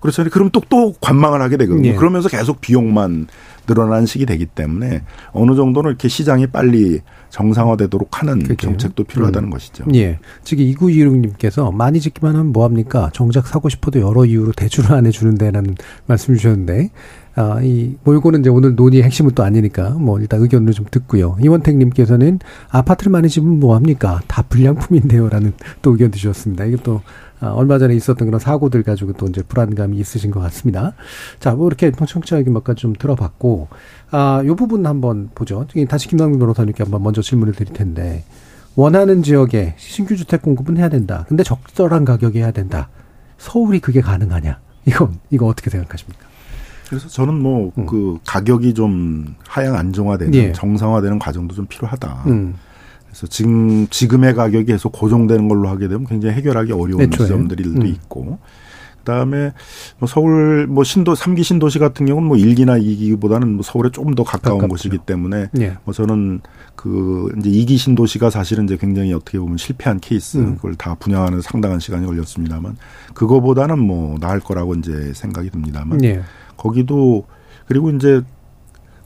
그렇잖아요. 그럼 또, 또 관망을 하게 되거든요. 예. 그러면서 계속 비용만 늘어나는 식이 되기 때문에 어느 정도는 이렇게 시장이 빨리 정상화되도록 하는 그렇죠. 정책도 필요하다는 음. 것이죠. 예. 지금 2926님께서 많이 짓기만 하면 뭐합니까? 정작 사고 싶어도 여러 이유로 대출을 안 해주는데라는 말씀 주셨는데, 아, 이, 뭐, 이거는 이제 오늘 논의의 핵심은 또 아니니까, 뭐, 일단 의견을 좀 듣고요. 이원택 님께서는 아파트를 많이 지으면 뭐 합니까? 다 불량품인데요. 라는 또 의견 주셨습니다. 이게 또, 아, 얼마 전에 있었던 그런 사고들 가지고 또 이제 불안감이 있으신 것 같습니다. 자, 뭐 이렇게 청취자 의견 몇 가지 좀 들어봤고, 아, 요 부분 한번 보죠. 다시 김남민 변호사님께 한번 먼저 질문을 드릴 텐데, 원하는 지역에 신규 주택 공급은 해야 된다. 근데 적절한 가격에 해야 된다. 서울이 그게 가능하냐? 이건 이거 어떻게 생각하십니까? 그래서 저는 뭐그 음. 가격이 좀 하향 안정화되는 예. 정상화되는 과정도 좀 필요하다. 음. 그래서 지금 지금의 가격이 계속 고정되는 걸로 하게 되면 굉장히 해결하기 어려운 애초에. 지점들도 음. 있고 그다음에 뭐 서울 뭐 신도 삼기 신도시 같은 경우는 뭐 1기나 2기보다는 뭐 서울에 조금 더 가까운 가깝죠. 곳이기 때문에 예. 뭐 저는 그 이제 2기 신도시가 사실은 이제 굉장히 어떻게 보면 실패한 케이스 음. 그걸 다 분양하는 상당한 시간이 걸렸습니다만 그거보다는 뭐 나을 거라고 이제 생각이 듭니다만 예. 거기도 그리고 이제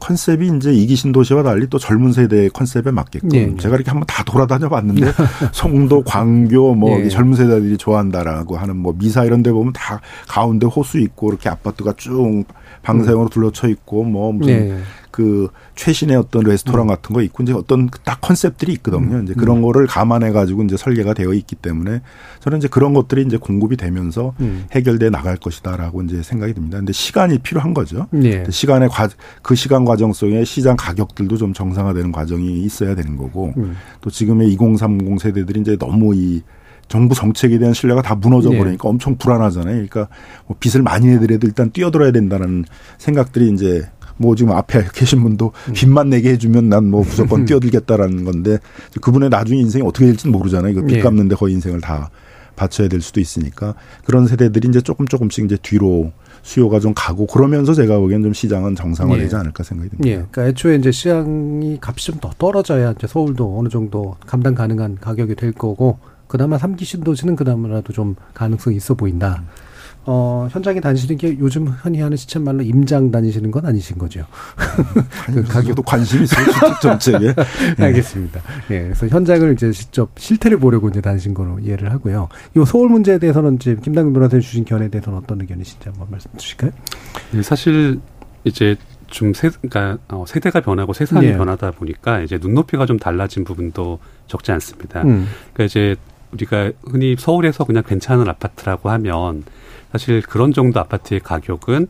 컨셉이 이제 이기신 도시와 달리 또 젊은 세대의 컨셉에 맞게끔 예, 예. 제가 이렇게 한번 다 돌아다녀 봤는데 송도, 광교 뭐 예. 젊은 세대들이 좋아한다라고 하는 뭐 미사 이런 데 보면 다 가운데 호수 있고 이렇게 아파트가 쭉 방사형으로 음. 둘러쳐 있고 뭐 무슨 예. 그 최신의 어떤 레스토랑 음. 같은 거 있고 이제 어떤 딱 컨셉들이 있거든요. 이제 그런 음. 거를 감안해 가지고 이제 설계가 되어 있기 때문에 저는 이제 그런 것들이 이제 공급이 되면서 음. 해결돼 나갈 것이다라고 이제 생각이 듭니다. 근데 시간이 필요한 거죠. 네. 시간의 과, 그 시간 과정 속에 시장 가격들도 좀 정상화되는 과정이 있어야 되는 거고 음. 또 지금의 2030 세대들이 이제 너무 이 정부 정책에 대한 신뢰가 다 무너져 네. 버리니까 네. 엄청 불안하잖아요. 그러니까 뭐 빚을 많이 내더라도 일단 뛰어들어야 된다는 생각들이 이제 뭐 지금 앞에 계신 분도 음. 빚만 내게 해주면 난 뭐 무조건 음. 뛰어들겠다라는 건데 그분의 나중에 인생이 어떻게 될지는 모르잖아요. 이거 빚 예. 갚는데 거의 인생을 다 바쳐야 될 수도 있으니까 그런 세대들이 이제 조금 조금씩 이제 뒤로 수요가 좀 가고 그러면서 제가 보기엔 좀 시장은 정상화되지 예. 않을까 생각이 듭니다. 예. 그러니까 애초에 이제 시장이 값이 좀 더 떨어져야 이제 서울도 어느 정도 감당 가능한 가격이 될 거고 그나마 삼기 신도시는 그나마라도 좀 가능성이 있어 보인다. 음. 어, 현장에 다니시는 게 요즘 흔히 하는 시쳇 말로 임장 다니시는 건 아니신 거죠. 그 가격도 관심이 있어요, 주택 정책에. 네. 알겠습니다. 예. 그래서 현장을 이제 직접 실태를 보려고 이제 다니신 거로 이해를 하고요. 이 서울 문제에 대해서는 이제 김당근 변호사님 주신 견해에 대해서는 어떤 의견이신지 한번 말씀 주실까요? 네, 사실 이제 좀 세, 그러니까 어, 세대가 변하고 세상이 예. 변하다 보니까 이제 눈높이가 좀 달라진 부분도 적지 않습니다. 음. 그러니까 이제 우리가 흔히 서울에서 그냥 괜찮은 아파트라고 하면 사실 그런 정도 아파트의 가격은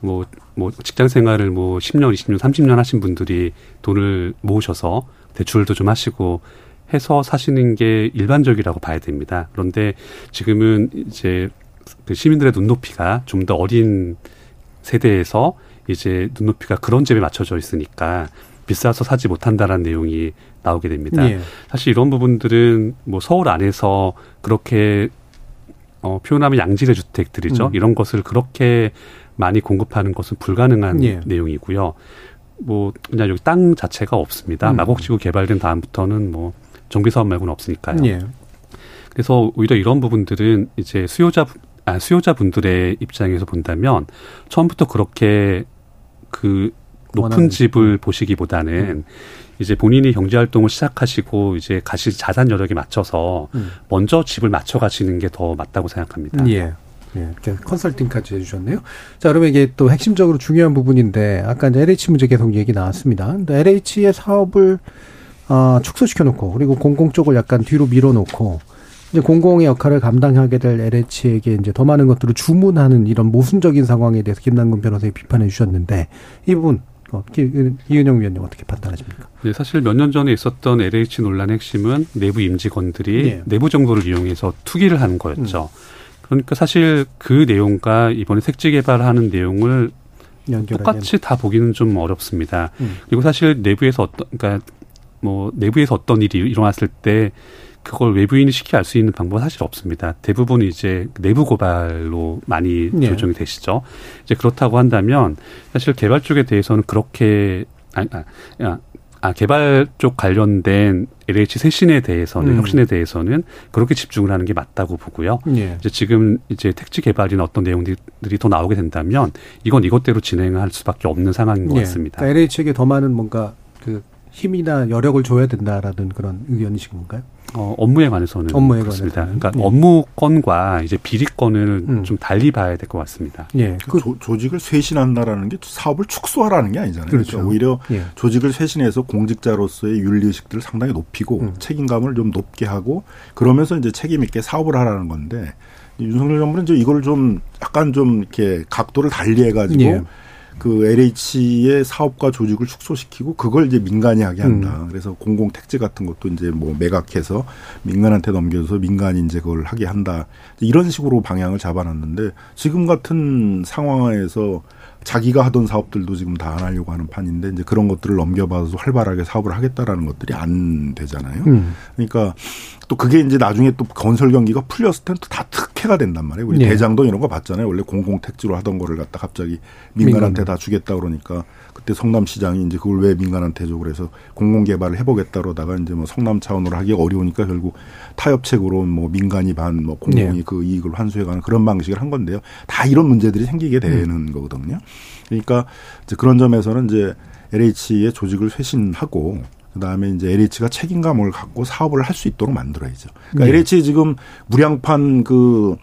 뭐, 뭐 직장 생활을 뭐 10년, 20년, 30년 하신 분들이 돈을 모으셔서 대출도 좀 하시고 해서 사시는 게 일반적이라고 봐야 됩니다. 그런데 지금은 이제 그 시민들의 눈높이가 좀 더 어린 세대에서 이제 눈높이가 그런 점에 맞춰져 있으니까 비싸서 사지 못한다라는 내용이 나오게 됩니다. 예. 사실 이런 부분들은 뭐 서울 안에서 그렇게 어, 표현하면 양질의 주택들이죠. 음. 이런 것을 그렇게 많이 공급하는 것은 불가능한 예. 내용이고요. 뭐 그냥 여기 땅 자체가 없습니다. 음. 마곡지구 개발된 다음부터는 뭐 정비 사업 말고는 없으니까요. 예. 그래서 오히려 이런 부분들은 이제 수요자 아, 수요자분들의 입장에서 본다면 처음부터 그렇게 그 높은 집을 보시기보다는 음. 이제 본인이 경제 활동을 시작하시고 이제 가실 자산 여력에 맞춰서 음. 먼저 집을 맞춰 가시는 게 더 맞다고 생각합니다. 예. 예, 이렇게 컨설팅까지 해주셨네요. 자, 그러면 이게 또 핵심적으로 중요한 부분인데, 아까 이제 LH 문제 계속 얘기 나왔습니다. 근데 LH의 사업을, 어, 축소시켜 놓고, 그리고 공공 쪽을 약간 뒤로 밀어 놓고, 이제 공공의 역할을 감당하게 될 LH에게 이제 더 많은 것들을 주문하는 이런 모순적인 상황에 대해서 김남근 변호사님 비판해 주셨는데, 이 부분 어, 이은영 위원님 어떻게 판단하십니까? 네, 사실 몇 년 전에 있었던 LH 논란의 핵심은 내부 임직원들이 네. 내부 정보를 이용해서 투기를 하는 거였죠. 음. 그러니까 사실 그 내용과 이번에 색지 개발하는 내용을 똑같이 다 보기는 좀 어렵습니다. 음. 그리고 사실 내부에서 어떤 그러니까 뭐 내부에서 어떤 일이 일어났을 때 그걸 외부인이 쉽게 알 수 있는 방법은 사실 없습니다. 대부분 이제 내부 고발로 많이 네. 조정이 되시죠. 이제 그렇다고 한다면 사실 개발 쪽에 대해서는 그렇게 아, 아, 아 개발 쪽 관련된 LH 쇄신에 대해서는 음. 혁신에 대해서는 그렇게 집중을 하는 게 맞다고 보고요. 예. 이제 지금 이제 택지 개발이나 어떤 내용들이 더 나오게 된다면 이건 이것대로 진행할 수밖에 없는 상황인 것 예. 같습니다. 그러니까 LH에게 더 많은 뭔가 그 힘이나 여력을 줘야 된다라는 그런 의견이신 건가요? 어, 업무에 관해서는 업무에 그렇습니다. 관해서는. 그러니까 예. 업무권과 이제 비리권을 음. 좀 달리 봐야 될 것 같습니다. 예. 그, 조, 조직을 쇄신한다라는 게 사업을 축소하라는 게 아니잖아요. 그렇죠. 그러니까 오히려 예. 조직을 쇄신해서 공직자로서의 윤리 의식들을 상당히 높이고 음. 책임감을 좀 높게 하고 그러면서 이제 책임 있게 사업을 하라는 건데 윤석열 정부는 이제 이걸 좀 약간 좀 이렇게 각도를 달리 해 가지고 예. 그 LH의 사업과 조직을 축소시키고 그걸 이제 민간이 하게 한다. 음. 그래서 공공 택지 같은 것도 이제 뭐 매각해서 민간한테 넘겨서 민간이 이제 그걸 하게 한다. 이런 식으로 방향을 잡아놨는데 지금 같은 상황에서 자기가 하던 사업들도 지금 다 안 하려고 하는 판인데 이제 그런 것들을 넘겨받아서 활발하게 사업을 하겠다라는 것들이 안 되잖아요. 음. 그러니까 또 그게 이제 나중에 또 건설 경기가 풀렸을 때는 또다 특혜가 된단 말이에요. 우리 네. 대장동 이런 거 봤잖아요. 원래 공공택지로 하던 거를 갖다 갑자기 민간한테 민간. 다 주겠다 그러니까 그때 성남시장이 이제 그걸 왜 민간한테 줘 그래서 공공개발을 해보겠다 그러다가 이제 뭐 성남 차원으로 하기 어려우니까 결국 타협책으로 뭐 민간이 반 뭐 공공이 네. 그 이익을 환수해가는 그런 방식을 한 건데요. 다 이런 문제들이 생기게 되는 음. 거거든요. 그러니까 이제 그런 점에서는 이제 LH의 조직을 쇄신하고 그다음에 이제 LH가 책임감을 갖고 사업을 할 수 있도록 만들어야죠. 그러니까 네. LH 지금 무량판 그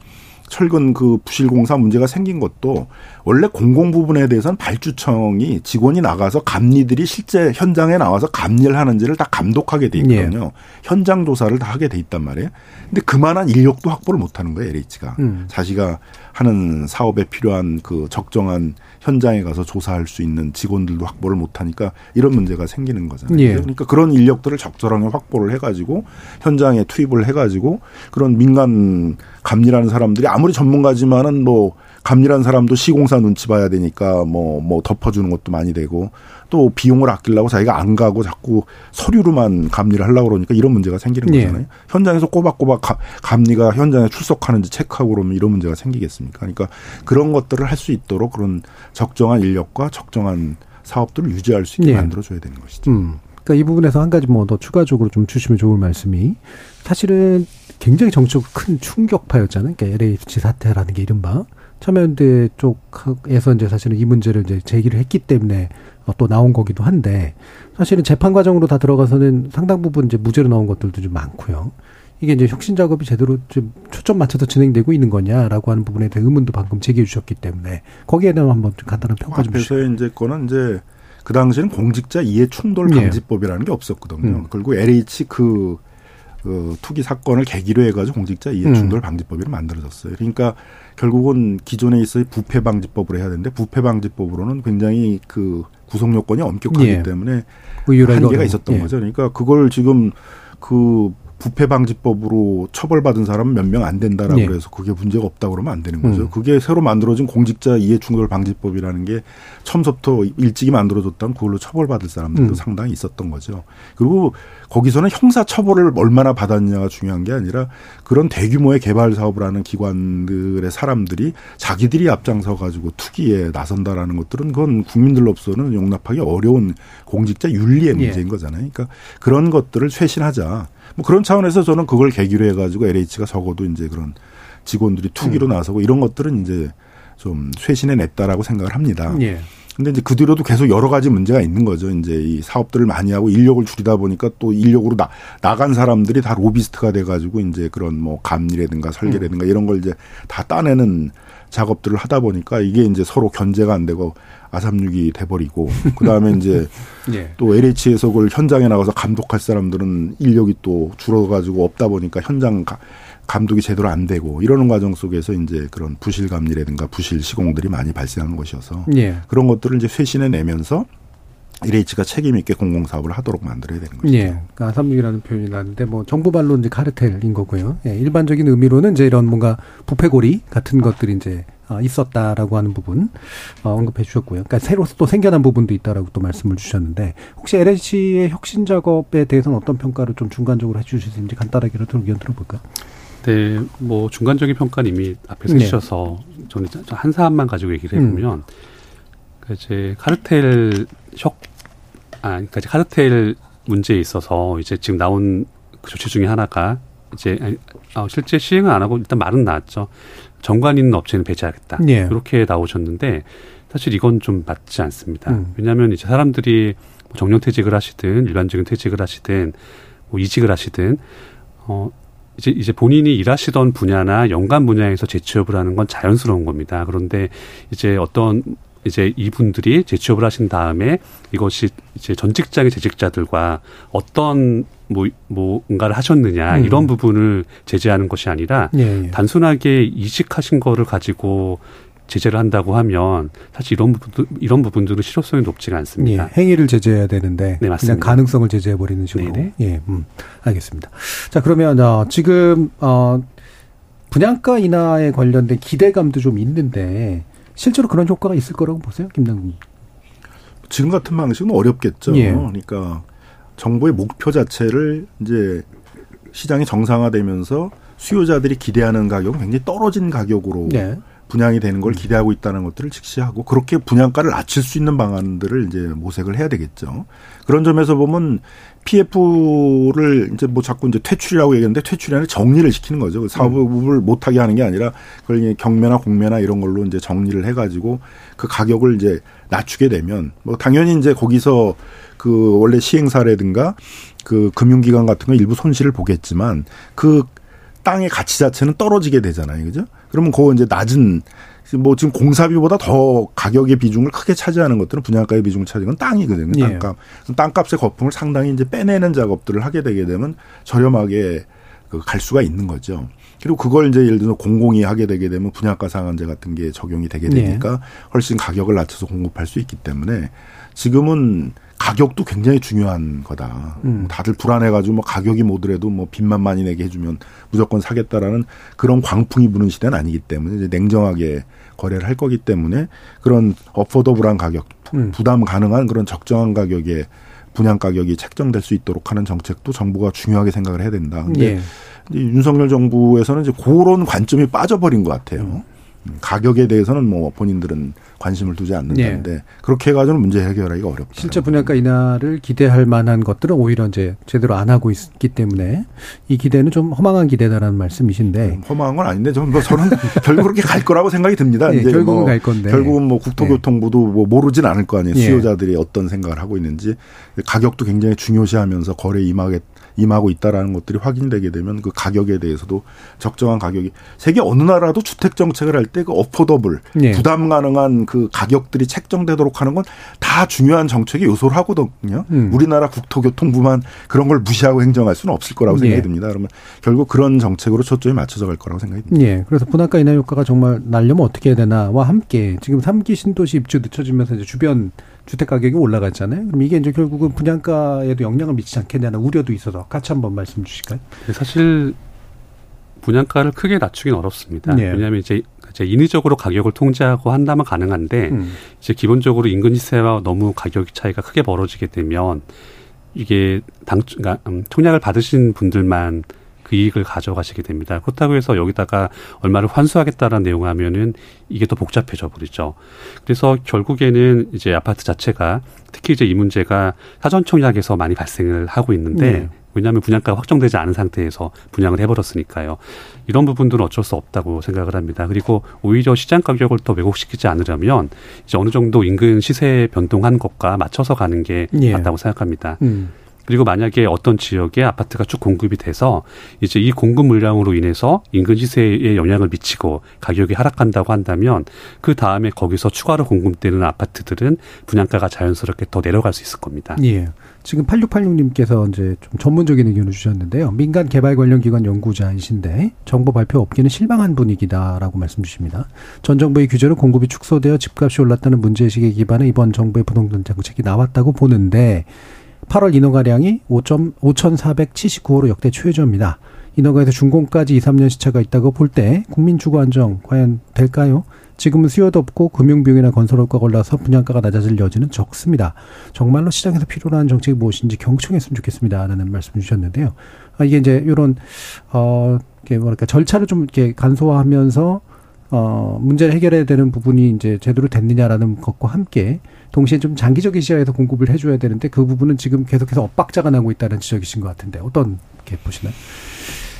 철근 그 부실공사 문제가 생긴 것도 원래 공공 부분에 대해서는 발주청이 직원이 나가서 감리들이 실제 현장에 나와서 감리를 하는지를 다 감독하게 돼 있거든요. 예. 현장 조사를 다 하게 돼 있단 말이에요. 근데 그만한 인력도 확보를 못 하는 거예요, LH가. 음. 자기가 하는 사업에 필요한 그 적정한 현장에 가서 조사할 수 있는 직원들도 확보를 못 하니까 이런 문제가 생기는 거잖아요. 예. 그러니까 그런 인력들을 적절하게 확보를 해 가지고 현장에 투입을 해 가지고 그런 민간 감리라는 사람들이 아무리 전문가지만은 뭐 감리란 사람도 시공사 눈치 봐야 되니까 뭐, 뭐 덮어주는 것도 많이 되고 또 비용을 아끼려고 자기가 안 가고 자꾸 서류로만 감리를 하려고 그러니까 이런 문제가 생기는 예. 거잖아요. 현장에서 꼬박꼬박 가, 감리가 현장에 출석하는지 체크하고 그러면 이런 문제가 생기겠습니까? 그러니까 그런 것들을 할 수 있도록 그런 적정한 인력과 적정한 사업들을 유지할 수 있게 예. 만들어줘야 되는 것이죠. 음. 그러니까 이 부분에서 한 가지 뭐 더 추가적으로 좀 주시면 좋을 말씀이 사실은 굉장히 정치적 큰 충격파였잖아요. 그러니까 LH 사태라는 게 이른바 참여연대 쪽에서 이제 사실은 이 문제를 이제 제기를 했기 때문에 어, 또 나온 거기도 한데 사실은 재판 과정으로 다 들어가서는 상당 부분 이제 무죄로 나온 것들도 좀 많고요. 이게 이제 혁신 작업이 제대로 좀 초점 맞춰서 진행되고 있는 거냐라고 하는 부분에 대한 의문도 방금 제기해 주셨기 때문에 거기에 대한 한번 좀 간단한 평가 좀 주시죠. 앞에서 이제 거는 이제 그 당시에는 공직자 이해 충돌 네. 방지법이라는 게 없었거든요. 음. 그리고 LH 그, 그 투기 사건을 계기로 해가지고 공직자 이해 음. 충돌 방지법이 만들어졌어요. 그러니까 결국은 기존에 있어의 부패 방지법으로 해야 되는데 부패 방지법으로는 굉장히 그 구성 요건이 엄격하기 예. 때문에 한계가 있었던 예. 거죠. 그러니까 그걸 지금 그 부패 방지법으로 처벌받은 사람은 몇 명 안 된다라고 네. 그래서 그게 문제가 없다 그러면 안 되는 거죠. 음. 그게 새로 만들어진 공직자 이해 충돌 방지법이라는 게 처음부터 일찍이 만들어졌다면 그걸로 처벌받을 사람들도 음. 상당히 있었던 거죠. 그리고 거기서는 형사 처벌을 얼마나 받았냐가 중요한 게 아니라 그런 대규모의 개발 사업을 하는 기관들의 사람들이 자기들이 앞장서 가지고 투기에 나선다라는 것들은 그건 국민들로서는 용납하기 어려운 공직자 윤리의 예. 문제인 예. 거잖아요. 그러니까 그런 것들을 쇄신하자. 뭐 그런 차원에서 저는 그걸 계기로 해가지고 LH가 적어도 이제 그런 직원들이 투기로 음. 나서고 이런 것들은 이제 좀 쇄신해 냈다라고 생각을 합니다. 예. 근데 이제 그 뒤로도 계속 여러 가지 문제가 있는 거죠. 이제 이 사업들을 많이 하고 인력을 줄이다 보니까 또 인력으로 나, 나간 사람들이 다 로비스트가 돼가지고 이제 그런 뭐 감리라든가 설계라든가 음. 이런 걸 이제 다 따내는 작업들을 하다 보니까 이게 이제 서로 견제가 안 되고 아삼육이 돼버리고 그 다음에 이제 예. 또 LH에서 그걸 현장에 나가서 감독할 사람들은 인력이 또 줄어가지고 없다 보니까 현장 가, 감독이 제대로 안 되고 이러는 과정 속에서 이제 그런 부실 감리라든가 부실 시공들이 많이 발생하는 것이어서 예. 그런 것들을 이제 쇄신해 내면서 LH가 책임 있게 공공 사업을 하도록 만들어야 되는 거죠. 예. 그러니까 아삼육이라는 표현이 나는데 뭐 정부 말로 이제 카르텔인 거고요. 예. 일반적인 의미로는 이제 이런 뭔가 부패고리 같은 것들이 이제 어, 있었다라고 하는 부분 어, 언급해 주셨고요. 그러니까 새로 또 생겨난 부분도 있다라고 또 말씀을 주셨는데 혹시 LH의 혁신 작업에 대해서는 어떤 평가를 좀 중간적으로 해 주실 수 있는지 간단하게 의견 들어볼까요? 네, 뭐 중간적인 평가는 이미 앞에서 네. 해주셔서 저는 한 사안만 가지고 얘기를 해보면 음. 그 이제 카르텔 혁, 아, 그러니까 카르텔 문제에 있어서 이제 지금 나온 그 조치 중에 하나가 이제 아, 실제 시행은 안 하고 일단 말은 나왔죠. 정관 있는 업체는 배제하겠다. 예. 이렇게 나오셨는데 사실 이건 좀 맞지 않습니다. 음. 왜냐하면 이제 사람들이 뭐 정년퇴직을 하시든 일반적인 퇴직을 하시든 뭐 이직을 하시든 어 이제 이제 본인이 일하시던 분야나 연관 분야에서 재취업을 하는 건 자연스러운 겁니다. 그런데 이제 어떤 이제 이분들이 재취업을 하신 다음에 이것이 이제 전 직장의 재직자들과 어떤 뭐 뭔가를 하셨느냐 음. 이런 부분을 제재하는 것이 아니라 예, 예. 단순하게 이직하신 거를 가지고 제재를 한다고 하면 사실 이런 부분 이런 부분들은 실효성이 높지가 않습니다. 예, 행위를 제재해야 되는데 네, 그냥 가능성을 제재해 버리는 식으로. 네네. 예, 음, 알겠습니다. 자 그러면 어, 지금 어, 분양가 인하에 관련된 기대감도 좀 있는데 실제로 그런 효과가 있을 거라고 보세요, 김남국? 지금 같은 방식은 어렵겠죠. 예. 그러니까 정부의 목표 자체를 이제 시장이 정상화되면서 수요자들이 기대하는 가격은 굉장히 떨어진 가격으로 네. 분양이 되는 걸 기대하고 있다는 것들을 직시하고 그렇게 분양가를 낮출 수 있는 방안들을 이제 모색을 해야 되겠죠. 그런 점에서 보면 PF를 이제 뭐 자꾸 이제 퇴출이라고 얘기하는데 퇴출이 아니라 정리를 시키는 거죠. 그 사업을 음. 못하게 하는 게 아니라 그걸 경매나 공매나 이런 걸로 이제 정리를 해가지고 그 가격을 이제 낮추게 되면 뭐 당연히 이제 거기서 그 원래 시행사라든가 그 금융기관 같은 거 일부 손실을 보겠지만 그 땅의 가치 자체는 떨어지게 되잖아요. 그죠? 그러면 그 이제 낮은 뭐 지금 공사비보다 더 가격의 비중을 크게 차지하는 것들은 분양가의 비중을 차지하는 건 땅이거든요. 예. 땅값. 예. 땅값의 거품을 상당히 이제 빼내는 작업들을 하게 되게 되면 저렴하게 그갈 수가 있는 거죠. 그리고 그걸 이제 예를 들어서 공공이 하게 되게 되면 분양가 상한제 같은 게 적용이 되게 되니까 예. 훨씬 가격을 낮춰서 공급할 수 있기 때문에 지금은 가격도 굉장히 중요한 거다. 음. 다들 불안해가지고 뭐 가격이 뭐더라도 뭐 빚만 많이 내게 해주면 무조건 사겠다라는 그런 광풍이 부는 시대는 아니기 때문에 이제 냉정하게 거래를 할 거기 때문에 그런 어포더블한 가격, 음. 부담 가능한 그런 적정한 가격에 분양 가격이 책정될 수 있도록 하는 정책도 정부가 중요하게 생각을 해야 된다. 근데 예. 윤석열 정부에서는 이제 그런 관점이 빠져버린 것 같아요. 음. 가격에 대해서는 뭐 본인들은 관심을 두지 않는다는데 예. 그렇게 해가지고는 문제 해결하기가 어렵다. 실제 분양가 인하를 기대할 만한 것들은 오히려 이제 제대로 안 하고 있기 때문에 이 기대는 좀 허망한 기대다라는 말씀이신데 음, 허망한 건 아닌데 저는 뭐 저는 결국 그렇게 갈 거라고 생각이 듭니다. 예, 결국은 뭐 갈 건데 결국은 뭐 국토교통부도 예. 뭐 모르진 않을 거 아니에요. 예. 수요자들이 어떤 생각을 하고 있는지 가격도 굉장히 중요시하면서 거래 임하게 임하고 있다라는 것들이 확인되게 되면 그 가격에 대해서도 적정한 가격이 세계 어느 나라도 주택 정책을 할 때 그 어포더블 네. 부담 가능한 그 가격들이 책정되도록 하는 건 다 중요한 정책의 요소를 하거든요. 음. 우리나라 국토교통부만 그런 걸 무시하고 행정할 수는 없을 거라고 생각이 네. 듭니다. 그러면 결국 그런 정책으로 초점이 맞춰져 갈 거라고 생각이 듭니다. 예. 그래서 분양가 인하 효과가 정말 날려면 어떻게 해야 되나와 함께 지금 3기 신도시 입주 늦춰지면서 이제 주변 주택 가격이 올라갔잖아요. 그럼 이게 이제 결국은 분양가에도 영향을 미치지 않겠냐는 우려도 있어서 같이 한번 말씀 주실까요? 네, 사실 분양가를 크게 낮추긴 어렵습니다. 네. 왜냐하면 이제 이제 인위적으로 가격을 통제하고 한다면 가능한데 음. 이제 기본적으로 인근 시세와 너무 가격 차이가 크게 벌어지게 되면 이게 당 그러니까 음, 총약을 받으신 분들만 그 이익을 가져가시게 됩니다. 그렇다고 해서 여기다가 얼마를 환수하겠다라는 내용을 하면은 이게 더 복잡해져 버리죠. 그래서 결국에는 이제 아파트 자체가 특히 이제 이 문제가 사전 청약에서 많이 발생을 하고 있는데 네. 왜냐하면 분양가가 확정되지 않은 상태에서 분양을 해버렸으니까요. 이런 부분들은 어쩔 수 없다고 생각을 합니다. 그리고 오히려 시장 가격을 더 왜곡시키지 않으려면 이제 어느 정도 인근 시세 변동한 것과 맞춰서 가는 게 예. 맞다고 생각합니다. 음. 그리고 만약에 어떤 지역에 아파트가 쭉 공급이 돼서 이제 이 공급 물량으로 인해서 인근 시세에 영향을 미치고 가격이 하락한다고 한다면 그 다음에 거기서 추가로 공급되는 아파트들은 분양가가 자연스럽게 더 내려갈 수 있을 겁니다. 예. 지금 8686님께서 이제 좀 전문적인 의견을 주셨는데요. 민간 개발 관련 기관 연구자이신데 정부 발표 없기는 실망한 분위기다라고 말씀 주십니다. 전 정부의 규제로 공급이 축소되어 집값이 올랐다는 문제의식에 기반해 이번 정부의 부동산 정책이 나왔다고 보는데 8월 인허가량이 5,479호로 역대 최저입니다. 인허가에서 준공까지 2, 3년 시차가 있다고 볼 때 국민 주거 안정 과연 될까요? 지금은 수요도 없고 금융비용이나 건설업과가 올라서 분양가가 낮아질 여지는 적습니다. 정말로 시장에서 필요로 하는 정책이 무엇인지 경청했으면 좋겠습니다. 라는 말씀 주셨는데요. 아, 이게 이제 이런, 어, 이게 뭐랄까, 절차를 좀 이렇게 간소화하면서 어, 문제를 해결해야 되는 부분이 이제 제대로 됐느냐라는 것과 함께 동시에 좀 장기적인 시야에서 공급을 해줘야 되는데 그 부분은 지금 계속해서 엇박자가 나고 있다는 지적이신 것 같은데 어떤 게 보시나요?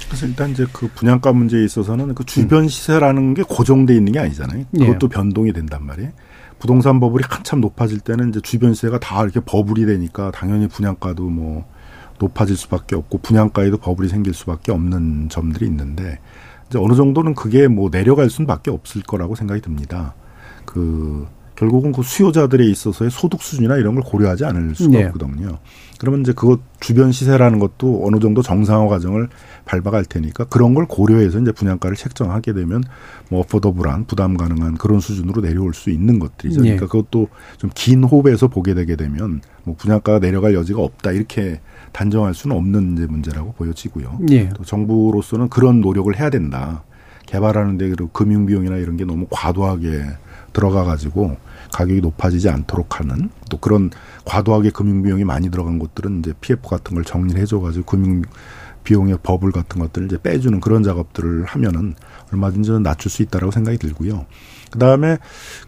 그래서 일단 이제 그 분양가 문제에 있어서는 그 주변 시세라는 게 고정돼 있는 게 아니잖아요. 예. 그것도 예. 변동이 된단 말이에요. 부동산 버블이 한참 높아질 때는 이제 주변 시세가 다 이렇게 버블이 되니까 당연히 분양가도 뭐 높아질 수밖에 없고 분양가에도 버블이 생길 수밖에 없는 점들이 있는데 이제 어느 정도는 그게 뭐 내려갈 수밖에 없을 거라고 생각이 듭니다. 그 결국은 그 수요자들에 있어서의 소득 수준이나 이런 걸 고려하지 않을 수가 네. 없거든요. 그러면 이제 그것 주변 시세라는 것도 어느 정도 정상화 과정을 밟아갈 테니까 그런 걸 고려해서 이제 분양가를 책정하게 되면 뭐 어포더블한 부담 가능한 그런 수준으로 내려올 수 있는 것들이죠. 네. 그러니까 그것도 좀 긴 호흡에서 보게 되게 되면 뭐 분양가가 내려갈 여지가 없다 이렇게 단정할 수는 없는 이제 문제라고 보여지고요. 네. 또 정부로서는 그런 노력을 해야 된다. 개발하는데 그 금융 비용이나 이런 게 너무 과도하게 들어가 가지고 가격이 높아지지 않도록 하는 또 그런 과도하게 금융 비용이 많이 들어간 것들은 이제 PF 같은 걸 정리를 해줘 가지고 금융 비용의 버블 같은 것들을 이제 빼주는 그런 작업들을 하면은 얼마든지 낮출 수 있다라고 생각이 들고요. 그 다음에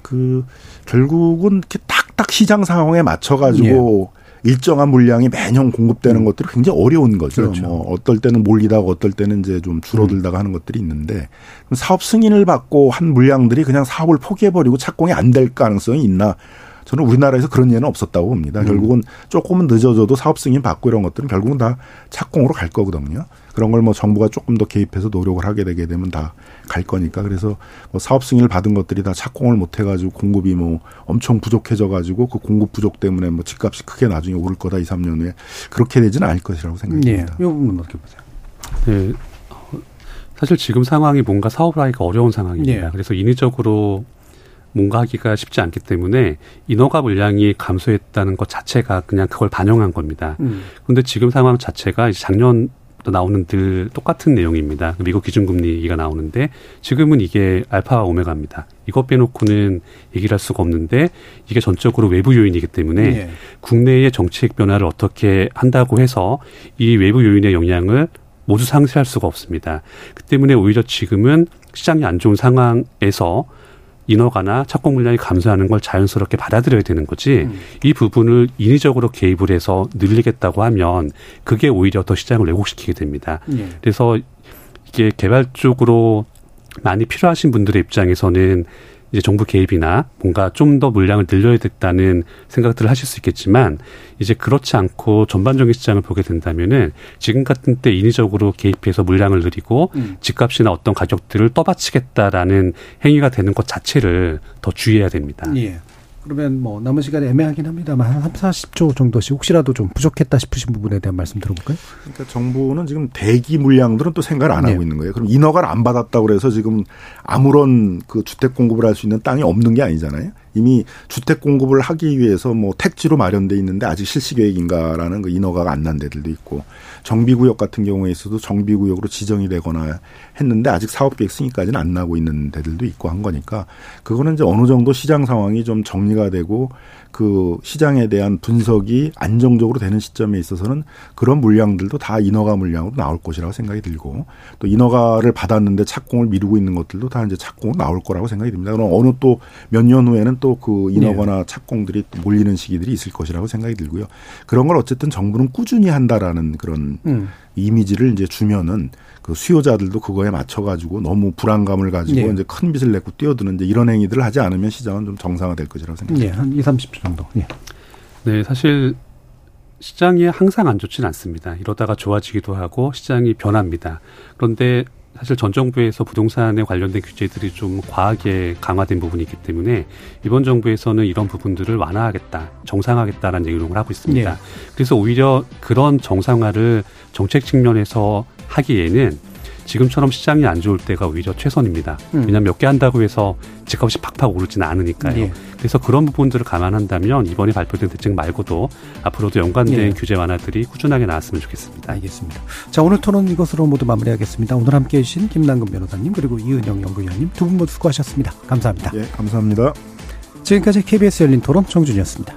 그 결국은 이렇게 딱딱 시장 상황에 맞춰 가지고 예. 일정한 물량이 매년 공급되는 음. 것들이 굉장히 어려운 거죠. 그렇죠. 뭐 어떨 때는 몰리다가 어떨 때는 이제 좀 줄어들다가 음. 하는 것들이 있는데 사업 승인을 받고 한 물량들이 그냥 사업을 포기해버리고 착공이 안 될 가능성이 있나 저는 우리나라에서 그런 예는 없었다고 봅니다. 음. 결국은 조금은 늦어져도 사업 승인 받고 이런 것들은 결국은 다 착공으로 갈 거거든요. 그런 걸 뭐 정부가 조금 더 개입해서 노력을 하게 되게 되면 다 갈 거니까 그래서 뭐 사업 승인을 받은 것들이 다 착공을 못 해가지고 공급이 뭐 엄청 부족해져 가지고 그 공급 부족 때문에 뭐 집값이 크게 나중에 오를 거다 2, 3년 후에 그렇게 되지는 않을 것이라고 생각합니다. 예. 이 부분 어떻게 보세요? 네. 사실 지금 상황이 뭔가 사업을 하기가 어려운 상황입니다. 예. 그래서 인위적으로 뭔가 하기가 쉽지 않기 때문에 인허가 물량이 감소했다는 것 자체가 그냥 그걸 반영한 겁니다. 음. 그런데 지금 상황 자체가 작년 나오는 늘 똑같은 내용입니다. 미국 기준금리 얘기가 나오는데 지금은 이게 알파와 오메가입니다. 이것 빼놓고는 얘기를 할 수가 없는데 이게 전적으로 외부 요인이기 때문에 예. 국내의 정책 변화를 어떻게 한다고 해서 이 외부 요인의 영향을 모두 상쇄할 수가 없습니다. 그 때문에 오히려 지금은 시장이 안 좋은 상황에서 인허가나 착공 물량이 감소하는 걸 자연스럽게 받아들여야 되는 거지 음. 이 부분을 인위적으로 개입을 해서 늘리겠다고 하면 그게 오히려 더 시장을 왜곡시키게 됩니다. 예. 그래서 이게 개발 적으로 많이 필요하신 분들의 입장에서는 이제 정부 개입이나 뭔가 좀 더 물량을 늘려야 됐다는 생각들을 하실 수 있겠지만 이제 그렇지 않고 전반적인 시장을 보게 된다면은 지금 같은 때 인위적으로 개입해서 물량을 늘리고 음. 집값이나 어떤 가격들을 떠받치겠다라는 행위가 되는 것 자체를 더 주의해야 됩니다. 예. 그러면 뭐 남은 시간이 애매하긴 합니다만 한 3, 40조 정도씩 혹시라도 좀 부족했다 싶으신 부분에 대한 말씀 들어볼까요? 그러니까 정부는 지금 대기 물량들은 또 생각을 안 네. 하고 있는 거예요. 그럼 인허가를 안 받았다고 그래서 지금 아무런 그 주택 공급을 할 수 있는 땅이 없는 게 아니잖아요. 이미 주택 공급을 하기 위해서 뭐 택지로 마련돼 있는데 아직 실시 계획인가라는 그 인허가가 안 난 데들도 있고 정비구역 같은 경우에 있어도 정비구역으로 지정이 되거나 했는데 아직 사업계획 승인까지는 안 나고 있는 데들도 있고 한 거니까 그거는 이제 어느 정도 시장 상황이 좀 정리가 되고 그 시장에 대한 분석이 안정적으로 되는 시점에 있어서는 그런 물량들도 다 인허가 물량으로 나올 것이라고 생각이 들고 또 인허가를 받았는데 착공을 미루고 있는 것들도 다 이제 착공 나올 거라고 생각이 듭니다. 그럼 어느 또 몇 년 후에는 또 그 인허가나 네. 착공들이 몰리는 시기들이 있을 것이라고 생각이 들고요. 그런 걸 어쨌든 정부는 꾸준히 한다라는 그런 음. 이미지를 이제 주면은 그 수요자들도 그거에 맞춰가지고 너무 불안감을 가지고 예. 이제 큰 빚을 내고 뛰어드는 이제 이런 행위들을 하지 않으면 시장은 좀 정상화될 것이라고 생각합니다. 예, 한 2, 30초 정도. 예. 네, 사실 시장이 항상 안 좋지는 않습니다. 이러다가 좋아지기도 하고 시장이 변합니다. 그런데 사실 전 정부에서 부동산에 관련된 규제들이 좀 과하게 강화된 부분이 있기 때문에 이번 정부에서는 이런 부분들을 완화하겠다, 정상화하겠다라는 얘기를 하고 있습니다. 네. 그래서 오히려 그런 정상화를 정책 측면에서 하기에는 지금처럼 시장이 안 좋을 때가 오히려 최선입니다. 음. 왜냐하면 몇 개 한다고 해서 집값이 팍팍 오르지는 않으니까요. 예. 그래서 그런 부분들을 감안한다면 이번에 발표된 대책 말고도 앞으로도 연관된 예. 규제 완화들이 꾸준하게 나왔으면 좋겠습니다. 알겠습니다. 자 오늘 토론 이것으로 모두 마무리하겠습니다. 오늘 함께해 주신 김남근 변호사님 그리고 이은영 연구위원님 두 분 모두 수고하셨습니다. 감사합니다. 예, 감사합니다. 지금까지 KBS 열린 토론 정준이었습니다.